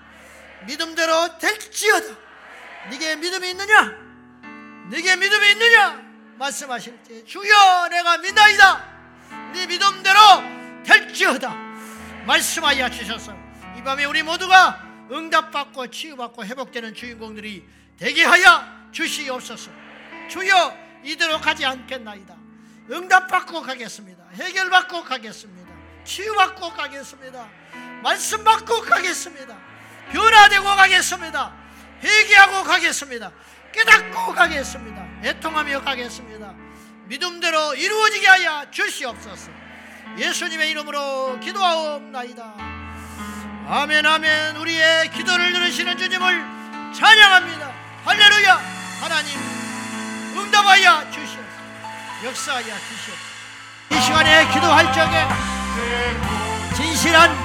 믿음대로 될지어다. 네게 믿음이 있느냐? 네게 믿음이 있느냐? 말씀하실 때 주여 내가 믿나이다. 네 믿음대로 될지어다. 말씀하여 주셔서 이 밤에 우리 모두가 응답받고 치유받고 회복되는 주인공들이 되게 하여 주시옵소서. 주여 이대로 가지 않겠나이다. 응답받고 가겠습니다. 해결받고 가겠습니다. 치유받고 가겠습니다. 말씀받고 가겠습니다. 변화되고 가겠습니다. 회개하고 가겠습니다. 깨닫고 가겠습니다. 애통하며 가겠습니다. 믿음대로 이루어지게 하여 주시옵소서. 예수님의 이름으로 기도하옵나이다. 아멘 아멘 우리의 기도를 들으시는 주님을 찬양합니다. 할렐루야! 하나님 응답하여 주시옵소서. 역사하여 주시옵소서. 이 시간에 기도할 적에 진실한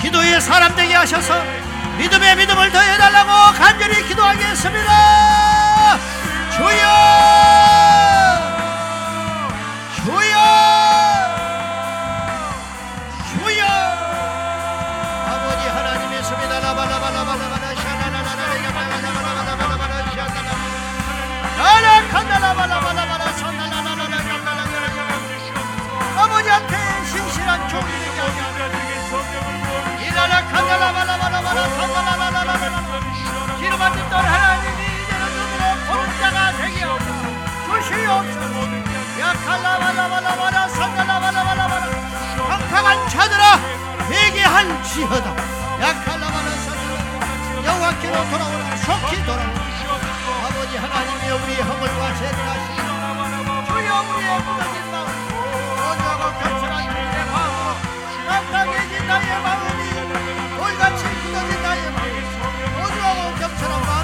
기도의 사람 되게 하셔서 믿음의 믿음을 더해달라고 간절히 기도하겠습니다. 주여! 주여 일어나 간다라 말라마라 말라 산다라 말라라 말라 기름 만든 던 하나님 이제는 눈으로 보는 자가 되게 하옵소서 주시옵소서 야칼라 말라 말라 말라 산다라 말라 말라 말라 황탕한 자들아 회개할지어다 야칼라 말라 산다라 여호와께로 돌아오라 속히 돌아오라 아버지 하나님이여 우리 허물과 죄를 아시고 주여 우리의 무너진 마음 온유하고 감당해진 나의 마음이 돌같이 굳어진 나의 마음이 모두하고 겹쳐란 마음